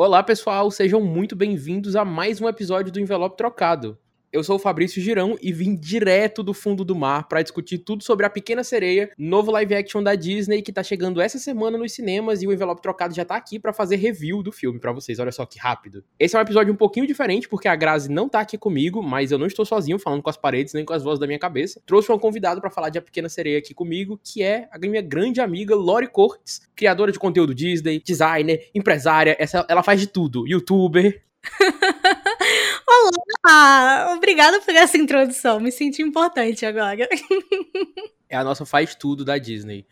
Olá, pessoal, sejam muito bem-vindos a mais um episódio do Envelope Trocado. Eu sou o Fabrício Girão e vim direto do fundo do mar para discutir tudo sobre A Pequena Sereia, novo live action da Disney que tá chegando essa semana nos cinemas e o Envelope Trocado já tá aqui para fazer review do filme para vocês. Olha só que rápido. Esse é um episódio um pouquinho diferente porque a Grazi não tá aqui comigo, mas eu não estou sozinho falando com as paredes nem com as vozes da minha cabeça. Trouxe um convidado para falar de A Pequena Sereia aqui comigo, que é a minha grande amiga Lori Cortes, criadora de conteúdo Disney, designer, empresária, essa, ela faz de tudo, youtuber. Olá! Obrigada por essa introdução. Me senti importante agora. É a nossa faz tudo da Disney.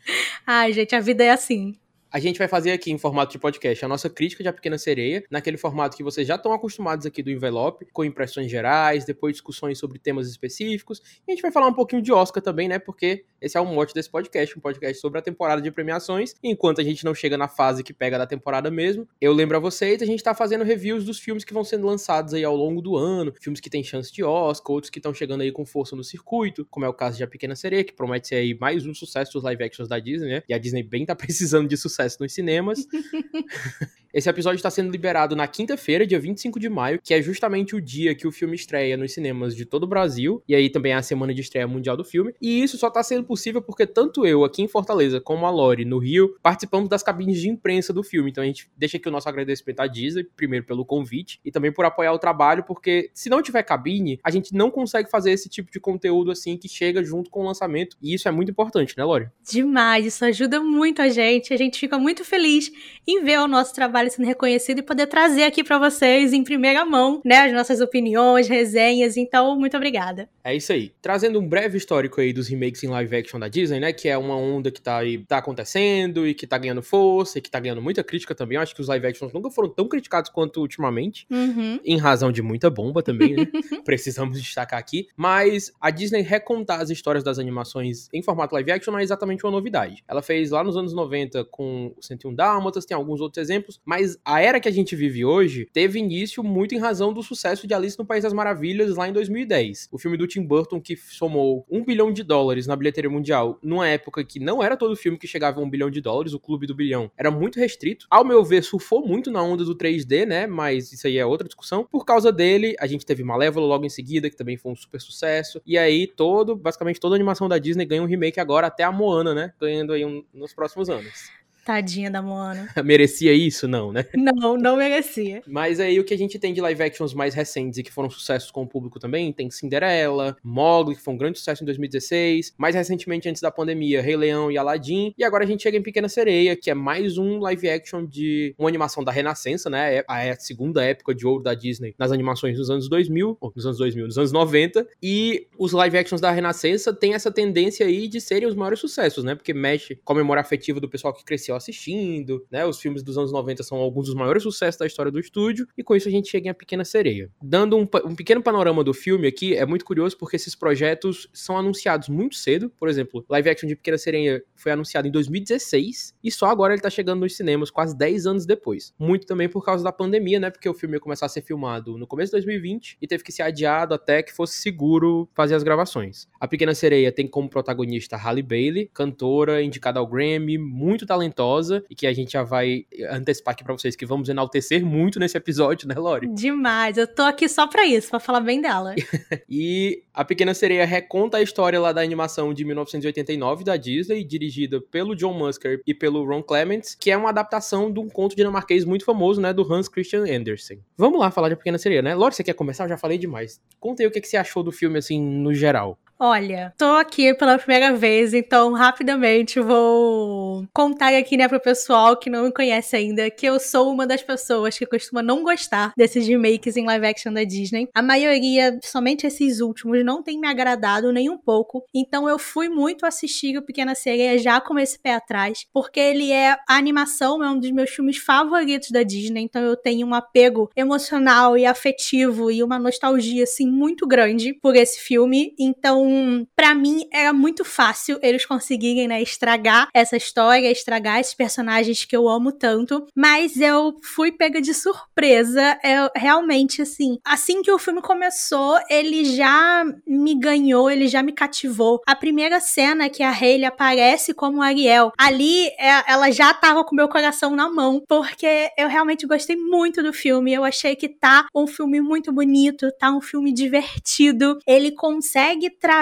Ai, gente, a vida é assim. A gente vai fazer aqui em formato de podcast a nossa crítica de A Pequena Sereia, naquele formato que vocês já estão acostumados aqui do envelope, com impressões gerais, depois discussões sobre temas específicos. E a gente vai falar um pouquinho de Oscar também, né? Porque esse é o mote desse podcast, um podcast sobre a temporada de premiações. Enquanto a gente não chega na fase que pega da temporada mesmo, eu lembro a vocês, a gente tá fazendo reviews dos filmes que vão sendo lançados aí ao longo do ano, filmes que têm chance de Oscar, outros que estão chegando aí com força no circuito, como é o caso de A Pequena Sereia, que promete ser aí mais um sucesso dos live actions da Disney, né? E a Disney bem tá precisando de sucesso sucesso nos cinemas. Esse episódio está sendo liberado na quinta-feira, dia 25 de maio, que é justamente o dia que o filme estreia nos cinemas de todo o Brasil, e aí também é a semana de estreia mundial do filme. E isso só está sendo possível porque tanto eu aqui em Fortaleza como a Lori no Rio participamos das cabines de imprensa do filme. Então a gente deixa aqui o nosso agradecimento à Disney, primeiro pelo convite e também por apoiar o trabalho, porque se não tiver cabine, a gente não consegue fazer esse tipo de conteúdo assim que chega junto com o lançamento. E isso é muito importante, né, Lori? Demais, isso ajuda muito a gente. A gente fica muito feliz em ver o nosso trabalho sendo reconhecido e poder trazer aqui para vocês em primeira mão, né, as nossas opiniões, resenhas. Então, muito obrigada. É isso aí. Trazendo um breve histórico aí dos remakes em live action da Disney, né, que é uma onda que tá aí tá acontecendo e que tá ganhando força e que tá ganhando muita crítica também. Eu acho que os live actions nunca foram tão criticados quanto ultimamente, uhum. em razão de muita bomba também, né? Precisamos destacar aqui, mas a Disney recontar as histórias das animações em formato live action não é exatamente uma novidade. Ela fez lá nos anos 90 com o 101 Dálmatas, tem alguns outros exemplos, mas a era que a gente vive hoje teve início muito em razão do sucesso de Alice no País das Maravilhas lá em 2010. O filme do Tim Burton que somou um bilhão de dólares na bilheteria mundial, numa época que não era todo filme que chegava a um bilhão de dólares, o Clube do Bilhão era muito restrito. Ao meu ver, surfou muito na onda do 3D, né? Mas isso aí é outra discussão. Por causa dele, a gente teve Malévola logo em seguida, que também foi um super sucesso. E aí, todo, basicamente toda a animação da Disney ganha um remake agora, até a Moana, né? Ganhando aí um, nos próximos anos. Tadinha da Moana. merecia isso? Não, né? Não, não merecia. Mas aí o que a gente tem de live actions mais recentes e que foram sucessos com o público também, tem Cinderela, Mogli, que foi um grande sucesso em 2016, mais recentemente antes da pandemia, Rei Leão e Aladdin, e agora a gente chega em Pequena Sereia, que é mais um live action de uma animação da Renascença, né? A segunda época de ouro da Disney nas animações dos anos 2000, ou nos anos 2000, nos anos 90, e os live actions da Renascença têm essa tendência aí de serem os maiores sucessos, né? Porque mexe com a memória afetiva do pessoal que cresceu assistindo, né? Os filmes dos anos 90 são alguns dos maiores sucessos da história do estúdio, e com isso a gente chega em A Pequena Sereia. Dando um, um pequeno panorama do filme aqui, é muito curioso porque esses projetos são anunciados muito cedo. Por exemplo, live action de Pequena Sereia foi anunciado em 2016 e só agora ele tá chegando nos cinemas quase 10 anos depois. Muito também por causa da pandemia, né? Porque o filme ia começar a ser filmado no começo de 2020 e teve que ser adiado até que fosse seguro fazer as gravações. A Pequena Sereia tem como protagonista Halle Bailey, cantora indicada ao Grammy, muito talentosa maravilhosa e que a gente já vai antecipar aqui pra vocês que vamos enaltecer muito nesse episódio, né, Lori? Demais, eu tô aqui só pra isso, pra falar bem dela. e A Pequena Sereia reconta a história lá da animação de 1989 da Disney, dirigida pelo John Musker e pelo Ron Clements, que é uma adaptação de um conto dinamarquês muito famoso, né, do Hans Christian Andersen. Vamos lá falar de A Pequena Sereia, né? Lori, você quer começar? Eu já falei demais. Conta aí o que, que você achou do filme, assim, no geral. Olha, tô aqui pela primeira vez, então rapidamente vou contar aqui, né, pro pessoal que não me conhece ainda, que eu sou uma das pessoas que costuma não gostar desses remakes em live action da Disney. A maioria, somente esses últimos, não tem me agradado nem um pouco. Então eu fui muito assistir o Pequena Sereia já com esse pé atrás, porque ele é a animação, é um dos meus filmes favoritos da Disney, então eu tenho um apego emocional e afetivo e uma nostalgia assim muito grande por esse filme. Então Para mim, era muito fácil eles conseguirem, né, estragar essa história, estragar esses personagens que eu amo tanto. Mas eu fui pega de surpresa. Eu realmente, assim, assim que o filme começou, ele já me ganhou, ele já me cativou. A primeira cena que a Hayley aparece como Ariel, ali é, ela já tava com meu coração na mão, porque eu realmente gostei muito do filme. Eu achei que tá um filme muito bonito, tá um filme divertido. Ele consegue trazer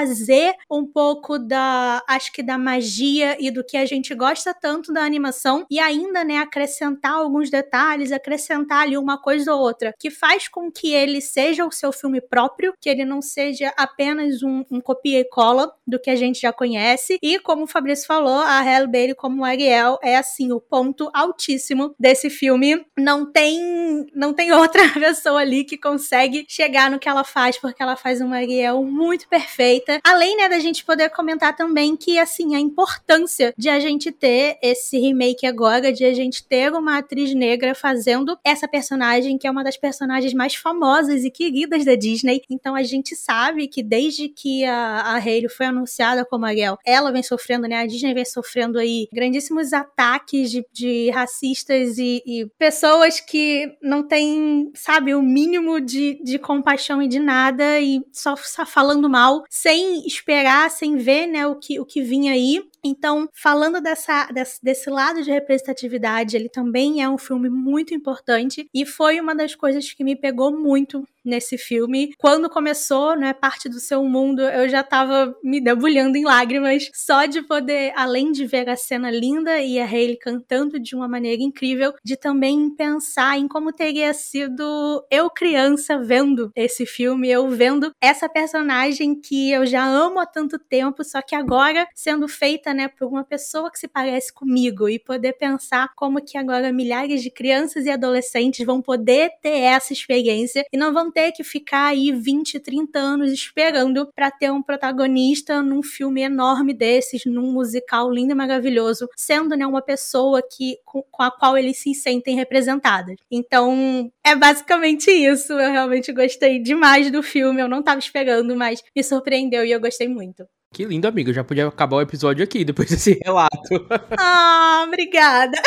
um pouco da, acho que da magia e do que a gente gosta tanto da animação e ainda, né, acrescentar alguns detalhes, acrescentar ali uma coisa ou outra, que faz com que ele seja o seu filme próprio, que ele não seja apenas um, um copia e cola do que a gente já conhece. E como o Fabrício falou, a Halle Bailey como Ariel é assim o ponto altíssimo desse filme. Não tem não tem outra pessoa ali que consegue chegar no que ela faz, porque ela faz uma Ariel muito perfeita. Além, né, da gente poder comentar também que assim a importância de a gente ter esse remake agora, de a gente ter uma atriz negra fazendo essa personagem que é uma das personagens mais famosas e queridas da Disney. Então a gente sabe que desde que a, a Hayley foi anunciada como Ariel, ela vem sofrendo, né? A Disney vem sofrendo aí grandíssimos ataques de, de racistas e, e, pessoas que não têm, sabe, o mínimo de, de compaixão e de nada e só, só falando mal, sem esperar, sem ver, né, o que, o que vinha aí. Então, falando dessa, desse, desse, lado de representatividade, ele também é um filme muito importante e foi uma das coisas que me pegou muito nesse filme. Quando começou, né, parte do seu mundo, eu já tava me debulhando em lágrimas só de poder, além de ver a cena linda e a Hayley cantando de uma maneira incrível, de também pensar em como teria sido eu criança vendo esse filme, eu vendo essa personagem que eu já amo há tanto tempo, só que agora sendo feita, né, por uma pessoa que se parece comigo e poder pensar como que agora milhares de crianças e adolescentes vão poder ter essa experiência e não vão ter que ficar aí 20, 30 anos esperando para ter um protagonista num filme enorme desses, num musical lindo e maravilhoso, sendo né, uma pessoa que, com, com a qual eles se sentem representadas. Então, é basicamente isso. Eu realmente gostei demais do filme. Eu não tava esperando, mas me surpreendeu e eu gostei muito. Que lindo, amigo. Já podia acabar o episódio aqui depois desse relato. Ah, obrigada.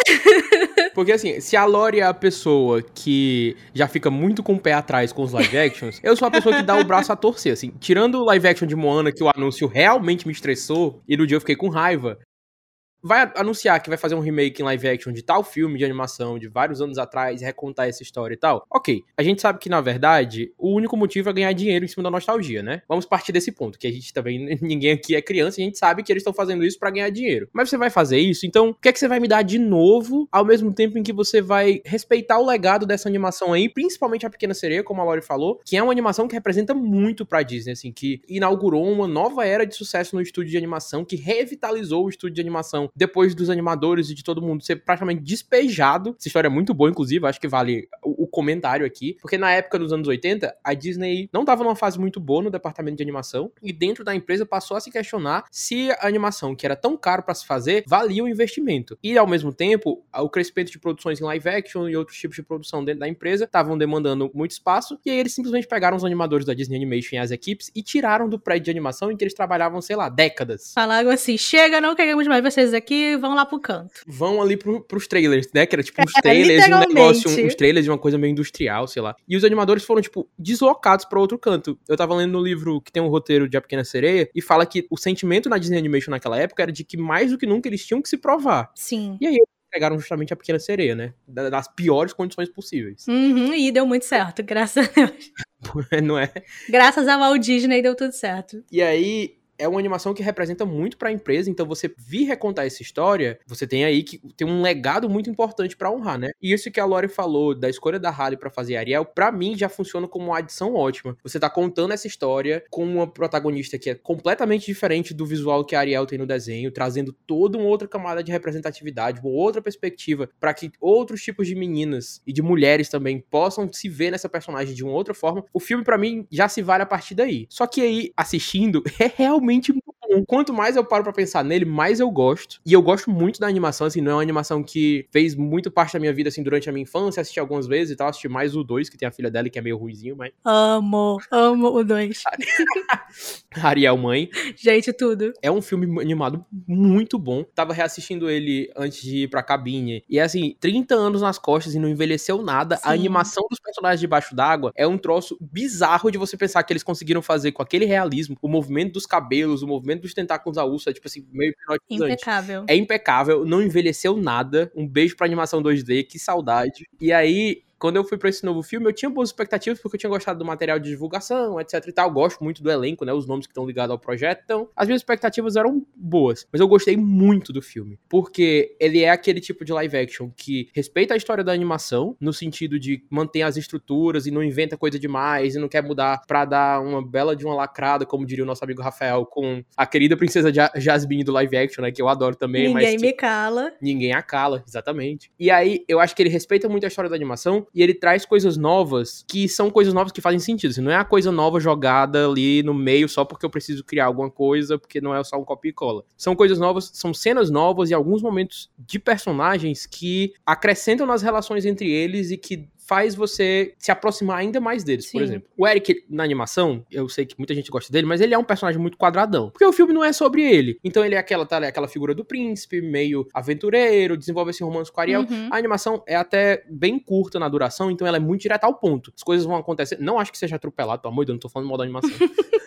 Porque assim, se a Lori é a pessoa que já fica muito com o pé atrás com os live actions, eu sou a pessoa que dá o braço a torcer, assim. Tirando o live action de Moana, que o anúncio realmente me estressou, e no dia eu fiquei com raiva, vai anunciar que vai fazer um remake em live action de tal filme de animação de vários anos atrás recontar essa história e tal. Ok, a gente sabe que na verdade o único motivo é ganhar dinheiro em cima da nostalgia, né? Vamos partir desse ponto, que a gente também, ninguém aqui é criança a gente sabe que eles estão fazendo isso para ganhar dinheiro. Mas você vai fazer isso, então o que é que você vai me dar de novo ao mesmo tempo em que você vai respeitar o legado dessa animação aí, principalmente a Pequena Sereia, como a Lori falou, que é uma animação que representa muito pra Disney, assim, que inaugurou uma nova era de sucesso no estúdio de animação, que revitalizou o estúdio de animação depois dos animadores e de todo mundo ser praticamente despejado. Essa história é muito boa, inclusive, acho que vale comentário aqui, porque na época dos anos 80, a Disney não tava numa fase muito boa no departamento de animação e dentro da empresa passou a se questionar se a animação, que era tão caro para se fazer, valia o investimento. E ao mesmo tempo, o crescimento de produções em live action e outros tipos de produção dentro da empresa estavam demandando muito espaço, e aí eles simplesmente pegaram os animadores da Disney Animation e as equipes e tiraram do prédio de animação em que eles trabalhavam, sei lá, décadas. Falaram assim: chega, não queremos mais vocês aqui, vão lá pro canto. Vão ali pro, pros trailers, né? Que era tipo uns é, trailers, um negócio, uns trailers de uma coisa meio industrial, sei lá. E os animadores foram, tipo, deslocados para outro canto. Eu tava lendo no livro que tem um roteiro de A Pequena Sereia e fala que o sentimento na Disney Animation naquela época era de que mais do que nunca eles tinham que se provar. Sim. E aí eles pegaram justamente a Pequena Sereia, né? Das piores condições possíveis. Uhum, e deu muito certo, graças a Deus. Não é? Graças a Walt Disney deu tudo certo. E aí, é uma animação que representa muito para a empresa, então você vir recontar essa história, você tem aí que tem um legado muito importante para honrar, né? E isso que a Lori falou da escolha da Harley para fazer Ariel, para mim já funciona como uma adição ótima. Você tá contando essa história com uma protagonista que é completamente diferente do visual que a Ariel tem no desenho, trazendo toda uma outra camada de representatividade, uma outra perspectiva para que outros tipos de meninas e de mulheres também possam se ver nessa personagem de uma outra forma. O filme para mim já se vale a partir daí. Só que aí assistindo é realmente realmente muito Então, quanto mais eu paro pra pensar nele, mais eu gosto. E eu gosto muito da animação, assim, não é uma animação que fez muito parte da minha vida, assim, durante a minha infância, assisti algumas vezes e tal, assisti mais o 2, que tem a filha dela, que é meio ruizinho, mas... Amo, amo o 2. Ariel Mãe. Gente, tudo. É um filme animado muito bom. Tava reassistindo ele antes de ir pra cabine. E é assim, 30 anos nas costas e não envelheceu nada. Sim. A animação dos personagens debaixo d'água é um troço bizarro de você pensar que eles conseguiram fazer com aquele realismo, o movimento dos cabelos, o movimento dos tentáculos da ursa, tipo assim, meio hipnotizante. Impecável. É impecável, não envelheceu nada. Um beijo pra animação 2D, que saudade. E aí, quando eu fui para esse novo filme, eu tinha boas expectativas, porque eu tinha gostado do material de divulgação, etc e tal. Eu gosto muito do elenco, né? Os nomes que estão ligados ao projeto. Então, as minhas expectativas eram boas. Mas eu gostei muito do filme. Porque ele é aquele tipo de live action que respeita a história da animação, no sentido de manter as estruturas e não inventa coisa demais, e não quer mudar pra dar uma bela de uma lacrada, como diria o nosso amigo Rafael, com a querida princesa Jasmine do live action, né? Que eu adoro também. Ninguém mas, me cala. Ninguém a cala, exatamente. E aí, eu acho que ele respeita muito a história da animação e ele traz coisas novas que são coisas novas que fazem sentido. Assim, não é a coisa nova jogada ali no meio só porque eu preciso criar alguma coisa, porque não é só um copia e cola. São coisas novas, são cenas novas e alguns momentos de personagens que acrescentam nas relações entre eles e que faz você se aproximar ainda mais deles, Sim. por exemplo. O Eric, na animação, eu sei que muita gente gosta dele, mas ele é um personagem muito quadradão. Porque o filme não é sobre ele. Então ele é aquela, tá, é aquela figura do príncipe, meio aventureiro, desenvolve esse romance com a Ariel. Uhum. A animação é até bem curta na duração, então ela é muito direta ao ponto. As coisas vão acontecer. Não acho que seja atropelado, pelo amor de Deus, não tô falando mal da animação.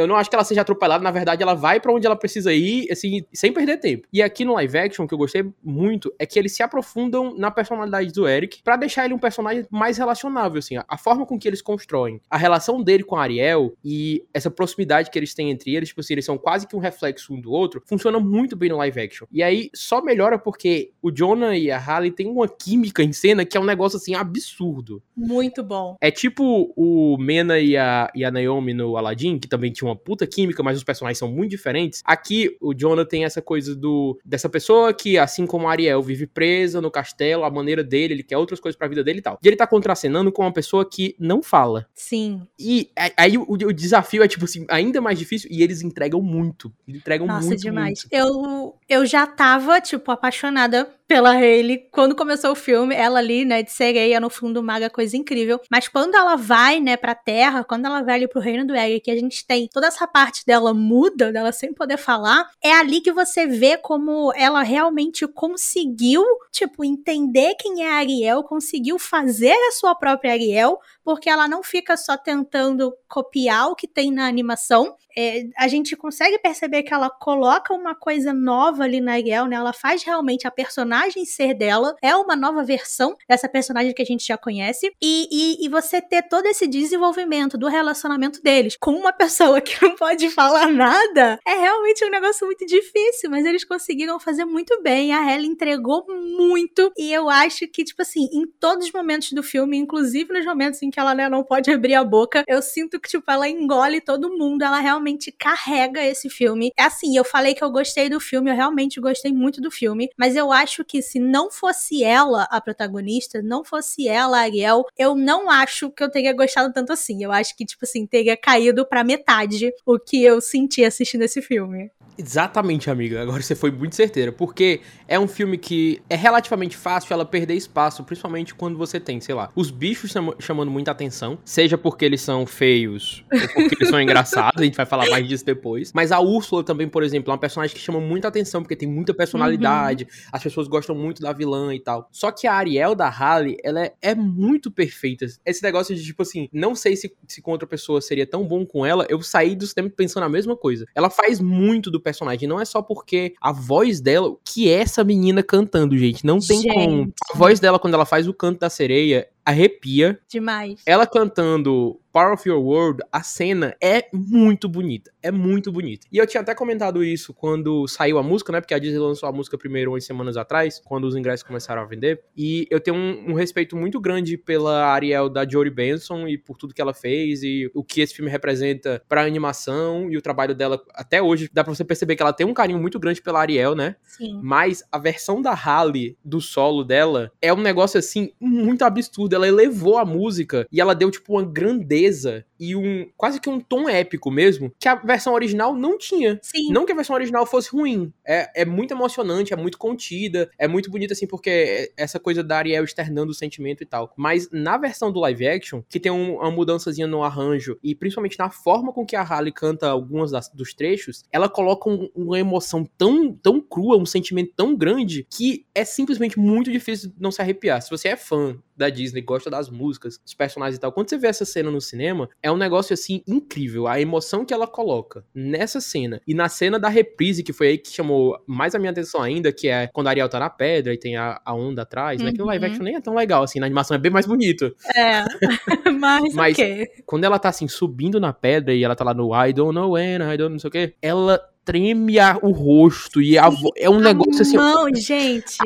eu não acho que ela seja atropelada, na verdade, ela vai para onde ela precisa ir, assim, sem perder tempo. E aqui no live action, que eu gostei muito, é que eles se aprofundam na personalidade do Eric para deixar ele um personagem mais relacionável, assim. A forma com que eles constroem a relação dele com a Ariel e essa proximidade que eles têm entre eles, tipo assim, eles são quase que um reflexo um do outro, funciona muito bem no live action. E aí só melhora porque o Jonah e a Halle têm uma química em cena que é um negócio, assim, absurdo. Muito bom. É tipo o Mena e a, e a Naomi no Aladdin, que também tinha uma puta química, mas os personagens são muito diferentes. Aqui, o Jonah tem essa coisa do dessa pessoa que, assim como a Ariel, vive presa no castelo, a maneira dele, ele quer outras coisas pra vida dele e tal. E ele tá contracenando com uma pessoa que não fala. Sim. E aí o, o desafio é, tipo assim, ainda mais difícil e eles entregam muito. Entregam Nossa, muito. demais. Muito. Eu, eu já tava, tipo, apaixonada pela Hayley. Quando começou o filme, ela ali, né, de sereia no fundo do mar, é coisa incrível. Mas quando ela vai, né, pra terra, quando ela vai ali pro reino do Eric, que a gente tem toda essa parte dela muda, dela sem poder falar, é ali que você vê como ela realmente conseguiu, tipo, entender quem é a Ariel, conseguiu fazer a sua própria Ariel, porque ela não fica só tentando copiar o que tem na animação. É, a gente consegue perceber que ela coloca uma coisa nova ali na Ariel, né? Ela faz realmente a personagem ser dela, é uma nova versão dessa personagem que a gente já conhece, e, e, e você ter todo esse desenvolvimento do relacionamento deles com uma pessoa que não pode falar nada é realmente um negócio muito difícil, mas eles conseguiram fazer muito bem. A Ellie entregou muito, e eu acho que, tipo assim, em todos os momentos do filme, inclusive nos momentos em que ela né, não pode abrir a boca, eu sinto que, tipo, ela engole todo mundo, ela realmente carrega esse filme. É assim, eu falei que eu gostei do filme, eu realmente gostei muito do filme, mas eu acho que se não fosse ela a protagonista, não fosse ela a Ariel, eu não acho que eu teria gostado tanto assim. Eu acho que, tipo assim, teria caído pra metade o que eu senti assistindo esse filme. Exatamente, amiga. Agora você foi muito certeira. Porque é um filme que é relativamente fácil ela perder espaço, principalmente quando você tem, sei lá, os bichos chamando muita atenção. Seja porque eles são feios ou porque eles são engraçados. A gente vai falar mais disso depois. Mas a Úrsula também, por exemplo, é uma personagem que chama muita atenção porque tem muita personalidade. Uhum. As pessoas gostam muito da vilã e tal. Só que a Ariel da Halle, ela é, é, muito perfeita. Esse negócio de, tipo assim, não sei se, se com outra pessoa seria tão bom com ela. Eu saí do cinema pensando a mesma coisa. Ela faz muito do personagem personagem. Não é só porque a voz dela, que é essa menina cantando, gente. Não tem gente. como. A voz dela, quando ela faz o canto da sereia, arrepia. Demais. Ela cantando Power of Your World, a cena é muito bonita. É muito bonita. E eu tinha até comentado isso quando saiu a música, né? Porque a Disney lançou a música primeiro umas semanas atrás, quando os ingressos começaram a vender. E eu tenho um, um respeito muito grande pela Ariel da Jory Benson e por tudo que ela fez e o que esse filme representa pra animação e o trabalho dela até hoje. Dá pra você perceber que ela tem um carinho muito grande pela Ariel, né? Sim. Mas a versão da Halle do solo dela é um negócio assim muito absurdo ela elevou a música e ela deu, tipo, uma grandeza e um quase que um tom épico mesmo, que a versão original não tinha. Sim. Não que a versão original fosse ruim. É, é muito emocionante, é muito contida, é muito bonita, assim, porque essa coisa da Ariel externando o sentimento e tal. Mas na versão do live action, que tem um, uma mudançazinha no arranjo e principalmente na forma com que a Harley canta alguns das, dos trechos, ela coloca um, uma emoção tão, tão crua, um sentimento tão grande, que é simplesmente muito difícil não se arrepiar. Se você é fã da Disney, gosta das músicas, dos personagens e tal. Quando você vê essa cena no cinema, é um negócio assim incrível. A emoção que ela coloca nessa cena e na cena da reprise, que foi aí que chamou mais a minha atenção ainda, que é quando a Ariel tá na pedra e tem a, a onda atrás, uhum. né? Que no live action nem é tão legal, assim, na animação é bem mais bonito. É, mas, mas okay. quando ela tá assim, subindo na pedra e ela tá lá no I don't know when, I don't não sei o que, ela treme a, o rosto e a é um negócio assim. Não, gente.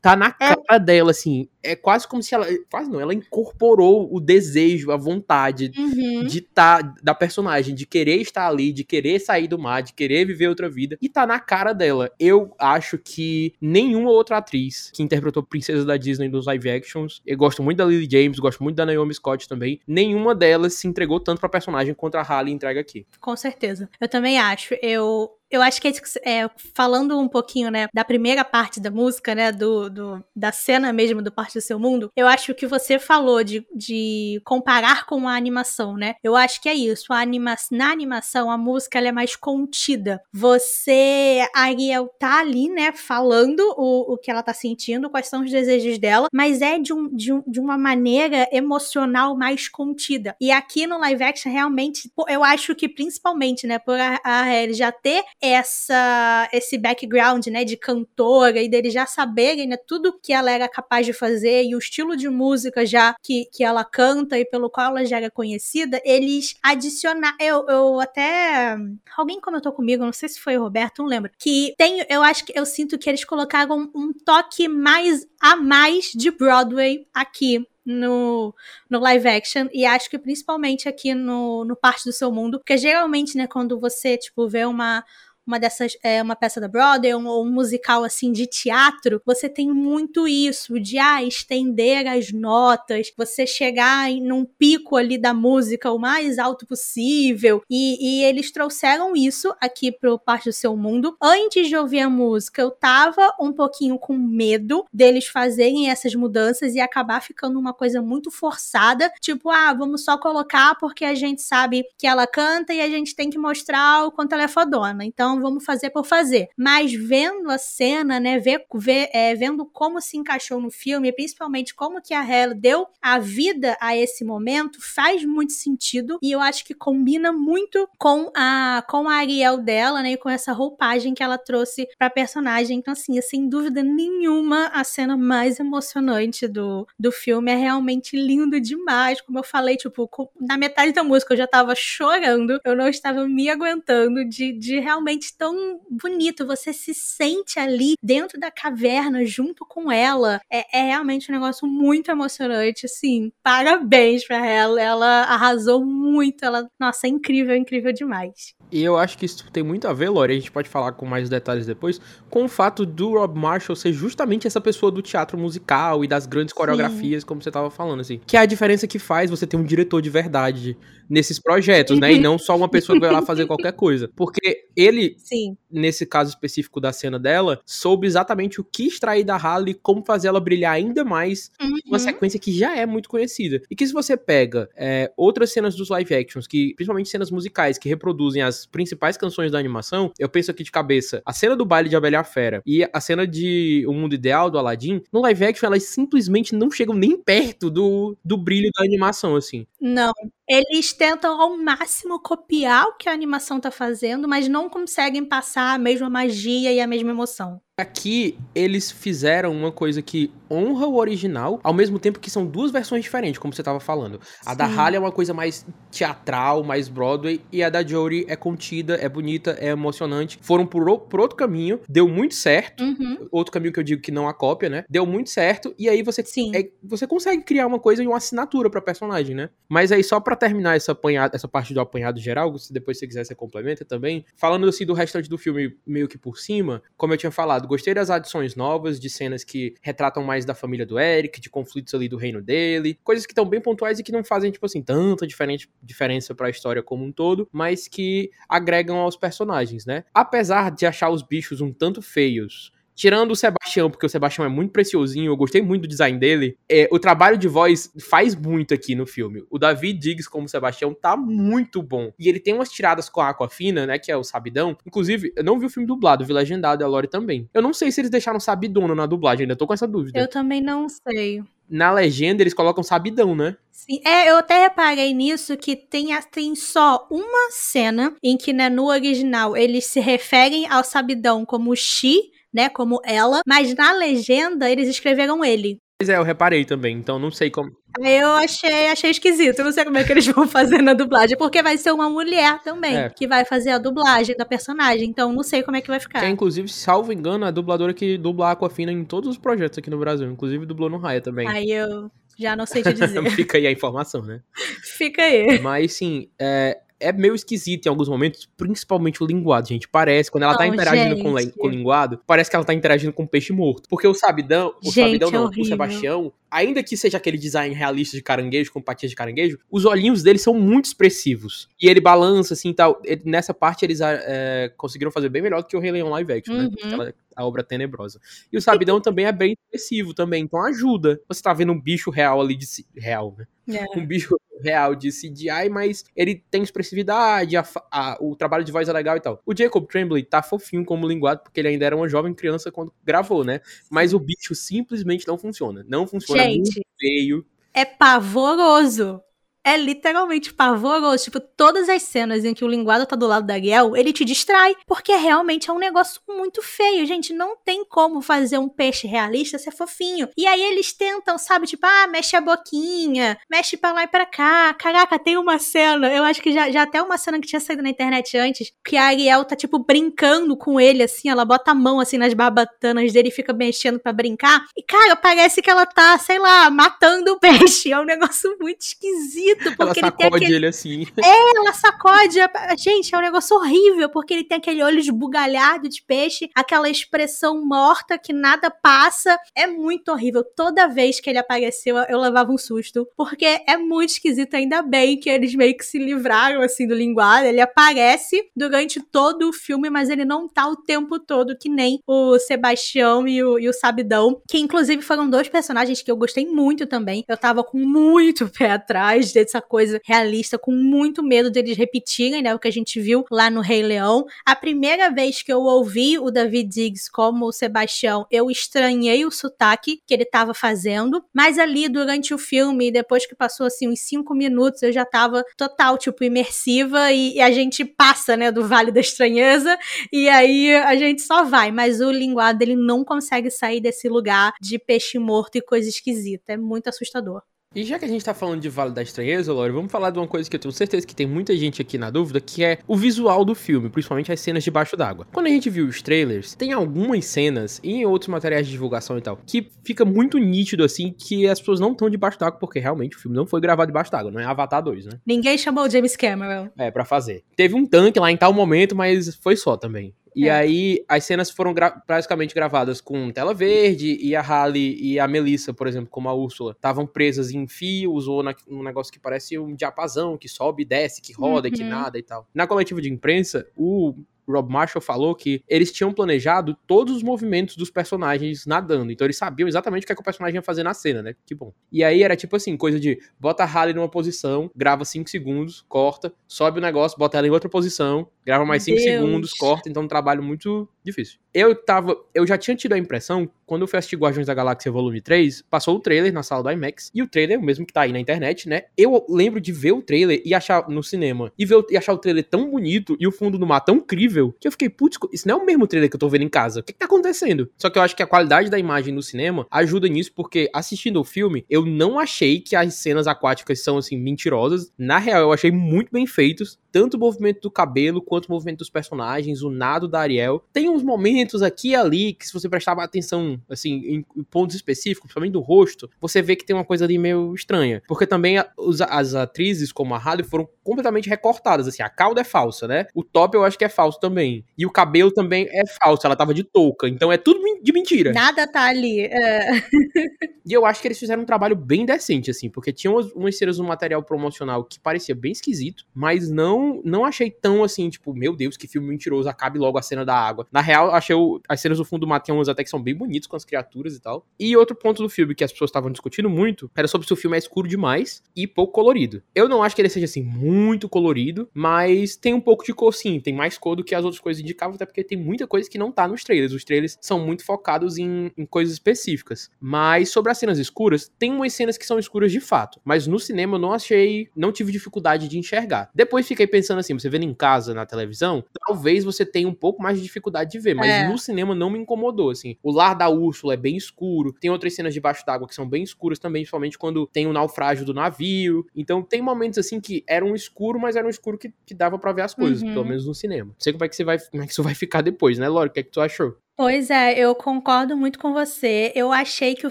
Tá na é cara é... dela, assim. É quase como se ela. Quase não, ela incorporou o desejo, a vontade uhum. de estar. Tá, da personagem, de querer estar ali, de querer sair do mar, de querer viver outra vida. E tá na cara dela. Eu acho que nenhuma outra atriz que interpretou Princesa da Disney nos live actions, eu gosto muito da Lily James, gosto muito da Naomi Scott também. Nenhuma delas se entregou tanto pra personagem quanto a Halle entrega aqui. Com certeza. Eu também acho. Eu eu acho que é, falando um pouquinho, né, da primeira parte da música, né, do, do, da cena mesmo do Parte do Seu Mundo, eu acho que você falou de, de comparar com a animação, né? Eu acho que é isso. A anima na animação, a música ela é mais contida. Você, a Ariel tá ali, né, falando o, o que ela tá sentindo, quais são os desejos dela, mas é de, um, de, um, de uma maneira emocional mais contida. E aqui no live action, realmente, eu acho que principalmente, né, por a, a já ter essa esse background, né, de cantora e deles já saberem, né, tudo que ela era capaz de fazer e o estilo de música já que, que ela canta e pelo qual ela já era conhecida, eles adicionar eu, eu até alguém comentou comigo, não sei se foi o Roberto, não lembro, que tem, eu acho que eu sinto que eles colocaram um toque mais a mais de Broadway aqui no, no live action e acho que principalmente aqui no, no parte do seu mundo, porque geralmente, né, quando você, tipo, vê uma uma dessas, é, uma peça da Broadway ou um, um, musical assim de teatro, você tem muito isso de ah, estender as notas, você chegar em, num pico ali da música o mais alto possível. E, e eles trouxeram isso aqui pro Parte do Seu Mundo. Antes de ouvir a música, eu tava um pouquinho com medo deles fazerem essas mudanças e acabar ficando uma coisa muito forçada. Tipo, ah, vamos só colocar porque a gente sabe que ela canta e a gente tem que mostrar o quanto ela é fodona. Então vamos fazer por fazer. Mas vendo a cena, né, ver, ver, é, vendo como se encaixou no filme, principalmente como que a Hela deu a vida a esse momento, faz muito sentido e eu acho que combina muito com a com a Ariel dela, né, e com essa roupagem que ela trouxe pra personagem. Então, assim, sem dúvida nenhuma, a cena mais emocionante do, do filme é realmente lindo demais. Como eu falei, tipo, na metade da música eu já tava chorando, eu não estava me aguentando de, de realmente tão bonito. Você se sente ali dentro da caverna junto com ela. É, é realmente um negócio muito emocionante. Assim, parabéns pra ela. Ela arrasou muito. Ela, nossa, é incrível, incrível demais. E eu acho que isso tem muito a ver, Lore, a gente pode falar com mais detalhes depois, com o fato do Rob Marshall ser justamente essa pessoa do teatro musical e das grandes coreografias, Sim. como você tava falando, assim. Que é a diferença que faz você ter um diretor de verdade nesses projetos, né? E não só uma pessoa que vai lá fazer qualquer coisa. Porque ele, Sim. nesse caso específico da cena dela, soube exatamente o que extrair da Harley, como fazer ela brilhar ainda mais uhum. uma sequência que já é muito conhecida. E que se você pega é, outras cenas dos live actions, que principalmente cenas musicais que reproduzem as principais canções da animação, eu penso aqui de cabeça, a cena do baile de Abelha Fera e a cena de O Mundo Ideal do Aladdin, no live action elas simplesmente não chegam nem perto do, do brilho da animação, assim. Não, eles tentam ao máximo copiar o que a animação tá fazendo, mas não conseguem passar a mesma magia e a mesma emoção. Aqui eles fizeram uma coisa que honra o original, ao mesmo tempo que são duas versões diferentes, como você estava falando. A Sim. da Halle é uma coisa mais teatral, mais Broadway, e a da Jory é contida, é bonita, é emocionante. Foram por, por outro caminho, deu muito certo. Uhum. Outro caminho que eu digo que não a cópia, né? Deu muito certo, e aí você, Sim. É, você consegue criar uma coisa e uma assinatura pra personagem, né? Mas aí, só para terminar essa, apanhada, essa parte do apanhado geral, se depois você quiser você complementa também, falando assim do restante do filme meio que por cima, como eu tinha falado, Gostei das adições novas, de cenas que retratam mais da família do Eric, de conflitos ali do reino dele, coisas que estão bem pontuais e que não fazem, tipo assim, tanta diferente, diferença para a história como um todo, mas que agregam aos personagens, né? Apesar de achar os bichos um tanto feios, Tirando o Sebastião, porque o Sebastião é muito preciosinho, eu gostei muito do design dele. É, o trabalho de voz faz muito aqui no filme. O David Diggs como Sebastião tá muito bom. E ele tem umas tiradas com a Aquafina, né, que é o Sabidão. Inclusive, eu não vi o filme dublado, vi legendado, a Lori também. Eu não sei se eles deixaram Sabidona na dublagem, ainda tô com essa dúvida. Eu também não sei na legenda eles colocam sabidão, né? Sim, é, eu até reparei nisso que tem, tem só uma cena em que né, no original eles se referem ao sabidão como Xi, né, como ela, mas na legenda eles escreveram ele. Pois é, eu reparei também, então não sei como. Eu achei, achei esquisito, não sei como é que eles vão fazer na dublagem, porque vai ser uma mulher também é. que vai fazer a dublagem da personagem, então não sei como é que vai ficar. Que é, inclusive, salvo engano, a dubladora que dubla a Aquafina em todos os projetos aqui no Brasil, inclusive dublou no Raia também. Aí eu já não sei te dizer. Fica aí a informação, né? Fica aí. Mas, sim, é, é meio esquisito em alguns momentos, principalmente o linguado, gente. Parece, quando ela tá interagindo com, com, o linguado, parece que ela tá interagindo com um peixe morto. Porque o sabidão, o gente, sabidão não, é o Sebastião, ainda que seja aquele design realista de caranguejo, com patias de caranguejo, os olhinhos dele são muito expressivos. E ele balança, assim, tal. Ele, nessa parte, eles é, conseguiram fazer bem melhor do que o Rei Leão live action, né? uhum. né? Aquela, a obra tenebrosa. E o sabidão também é bem expressivo também, então ajuda. Você tá vendo um bicho real ali de... Real, né? É. Um bicho real de CGI, mas ele tem expressividade, a, a, o trabalho de voz é legal e tal. O Jacob Tremblay tá fofinho como linguado, porque ele ainda era uma jovem criança quando gravou, né? Mas o bicho simplesmente não funciona. Não funciona Gente, muito feio. É pavoroso é literalmente pavoroso. Tipo, todas as cenas em que o linguado tá do lado da Ariel, ele te distrai, porque realmente é um negócio muito feio. Gente, não tem como fazer um peixe realista ser fofinho. E aí eles tentam, sabe, tipo, ah, mexe a boquinha, mexe pra lá e pra cá. Caraca, tem uma cena, eu acho que já, já até uma cena que tinha saído na internet antes, que a Ariel tá, tipo, brincando com ele, assim, ela bota a mão, assim, nas barbatanas dele e fica mexendo para brincar. E, cara, parece que ela tá, sei lá, matando o peixe. É um negócio muito esquisito esquisito, porque ela ele tem aquele... ele assim. É, ela sacode. Gente, é um negócio horrível, porque ele tem aquele olho esbugalhado de peixe, aquela expressão morta que nada passa. É muito horrível. Toda vez que ele apareceu, eu levava um susto, porque é muito esquisito. Ainda bem que eles meio que se livraram, assim, do linguado. Ele aparece durante todo o filme, mas ele não tá o tempo todo, que nem o Sebastião e o, e o Sabidão, que inclusive foram dois personagens que eu gostei muito também. Eu tava com muito pé atrás essa coisa realista, com muito medo deles repetirem, né? O que a gente viu lá no Rei Leão. A primeira vez que eu ouvi o David Diggs como o Sebastião, eu estranhei o sotaque que ele estava fazendo, mas ali durante o filme, depois que passou assim uns cinco minutos, eu já tava total, tipo, imersiva e, e a gente passa, né, do Vale da Estranheza e aí a gente só vai, mas o linguado ele não consegue sair desse lugar de peixe morto e coisa esquisita. É muito assustador. E já que a gente tá falando de Vale da Estranheza, Lore, vamos falar de uma coisa que eu tenho certeza que tem muita gente aqui na dúvida, que é o visual do filme, principalmente as cenas debaixo d'água. Quando a gente viu os trailers, tem algumas cenas e em outros materiais de divulgação e tal, que fica muito nítido assim que as pessoas não estão debaixo d'água, porque realmente o filme não foi gravado debaixo d'água, não é Avatar 2, né? Ninguém chamou o James Cameron. É, para fazer. Teve um tanque lá em tal momento, mas foi só também. E é. aí, as cenas foram gra praticamente gravadas com tela verde, e a Halle e a Melissa, por exemplo, como a Úrsula, estavam presas em fios ou na, num negócio que parece um diapasão, que sobe, desce, que roda, uhum. que nada e tal. Na coletiva de imprensa, o Rob Marshall falou que eles tinham planejado todos os movimentos dos personagens nadando. Então eles sabiam exatamente o que, é que o personagem ia fazer na cena, né? Que bom. E aí era tipo assim, coisa de bota a Halle numa posição, grava 5 segundos, corta, sobe o negócio, bota ela em outra posição, grava mais 5 segundos, corta. Então um trabalho muito difícil. Eu tava. Eu já tinha tido a impressão, quando eu fui assistir Guardiões da Galáxia Volume 3, passou o trailer na sala do IMAX. E o trailer, o mesmo que tá aí na internet, né? Eu lembro de ver o trailer e achar no cinema. E, ver, e achar o trailer tão bonito e o fundo do mar tão incrível que eu fiquei, putz, isso não é o mesmo trailer que eu tô vendo em casa. O que, que tá acontecendo? Só que eu acho que a qualidade da imagem no cinema ajuda nisso, porque assistindo o filme, eu não achei que as cenas aquáticas são assim mentirosas. Na real, eu achei muito bem feitos tanto o movimento do cabelo quanto o movimento dos personagens, o nado da Ariel. Tem uns momentos aqui e ali que, se você prestar atenção assim, em, em pontos específicos, principalmente do rosto, você vê que tem uma coisa ali meio estranha. Porque também a, os, as atrizes, como a Halle, foram completamente recortadas, assim, a cauda é falsa, né? O top eu acho que é falso também. E o cabelo também é falso, ela tava de touca, então é tudo de mentira. Nada tá ali. É. e eu acho que eles fizeram um trabalho bem decente, assim, porque tinham umas cenas no material promocional que parecia bem esquisito, mas não não achei tão assim, tipo, meu Deus, que filme mentiroso, acabe logo a cena da água. Na real, achei o, as cenas do fundo do mar tem umas até que são bem bonitas com as criaturas e tal. E outro ponto do filme que as pessoas estavam discutindo muito era sobre se o filme é escuro demais e pouco colorido. Eu não acho que ele seja assim muito colorido, mas tem um pouco de cor sim, tem mais cor do que as outras coisas indicavam, até porque tem muita coisa que não tá nos trailers. Os trailers são muito focados em, em coisas específicas. Mas sobre as cenas escuras, tem umas cenas que são escuras de fato, mas no cinema eu não achei, não tive dificuldade de enxergar. Depois fiquei pensando assim, você vendo em casa na televisão, talvez você tenha um pouco mais de dificuldade de ver, mas é. no cinema não me incomodou assim. O lar da Úrsula é bem escuro, tem outras cenas debaixo d'água que são bem escuras também, principalmente quando tem o naufrágio do navio. Então tem momentos assim que eram escuro, mas era um escuro que, que dava para ver as coisas, uhum. pelo menos no cinema. Não sei como é que você vai, como é que isso vai ficar depois, né, Lore? O que é que tu achou? Pois é, eu concordo muito com você. Eu achei que o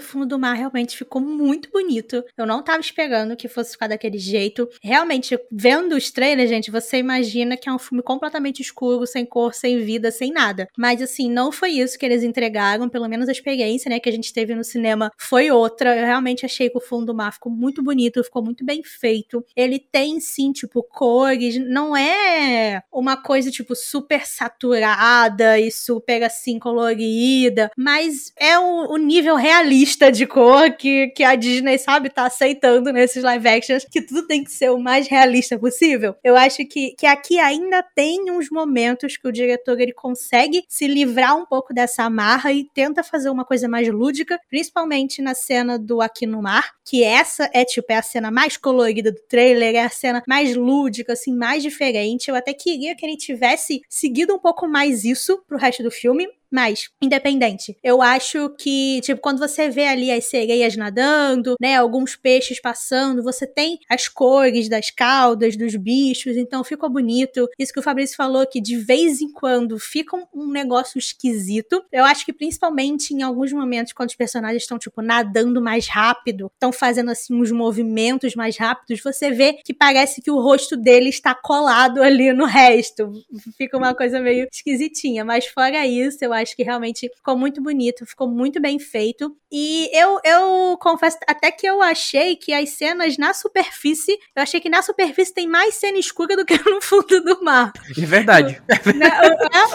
fundo do mar realmente ficou muito bonito. Eu não tava esperando que fosse ficar daquele jeito. Realmente, vendo os trailers, gente, você imagina que é um filme completamente escuro, sem cor, sem vida, sem nada. Mas assim, não foi isso que eles entregaram, pelo menos a experiência, né, que a gente teve no cinema foi outra. Eu realmente achei que o fundo do mar ficou muito bonito, ficou muito bem feito. Ele tem sim, tipo, cores, não é uma coisa tipo super saturada e super assim colorida colorida, mas é o, o, nível realista de cor que, que a Disney, sabe, tá aceitando nesses live actions, que tudo tem que ser o mais realista possível. Eu acho que, que aqui ainda tem uns momentos que o diretor ele consegue se livrar um pouco dessa amarra e tenta fazer uma coisa mais lúdica, principalmente na cena do Aqui no Mar, que essa é tipo é a cena mais colorida do trailer, é a cena mais lúdica, assim, mais diferente. Eu até queria que ele tivesse seguido um pouco mais isso pro resto do filme, mas, independente, eu acho que, tipo, quando você vê ali as sereias nadando, né, alguns peixes passando, você tem as cores das caudas dos bichos, então ficou bonito. Isso que o Fabrício falou, que de vez em quando fica um negócio esquisito. Eu acho que principalmente em alguns momentos, quando os personagens estão, tipo, nadando mais rápido, estão fazendo, assim, uns movimentos mais rápidos, você vê que parece que o rosto dele está colado ali no resto. Fica uma coisa meio esquisitinha, mas fora isso, eu acho que realmente ficou muito bonito, ficou muito bem feito. E eu, eu confesso até que eu achei que as cenas na superfície, eu achei que na superfície tem mais cena escura do que no fundo do mar. É verdade. Né,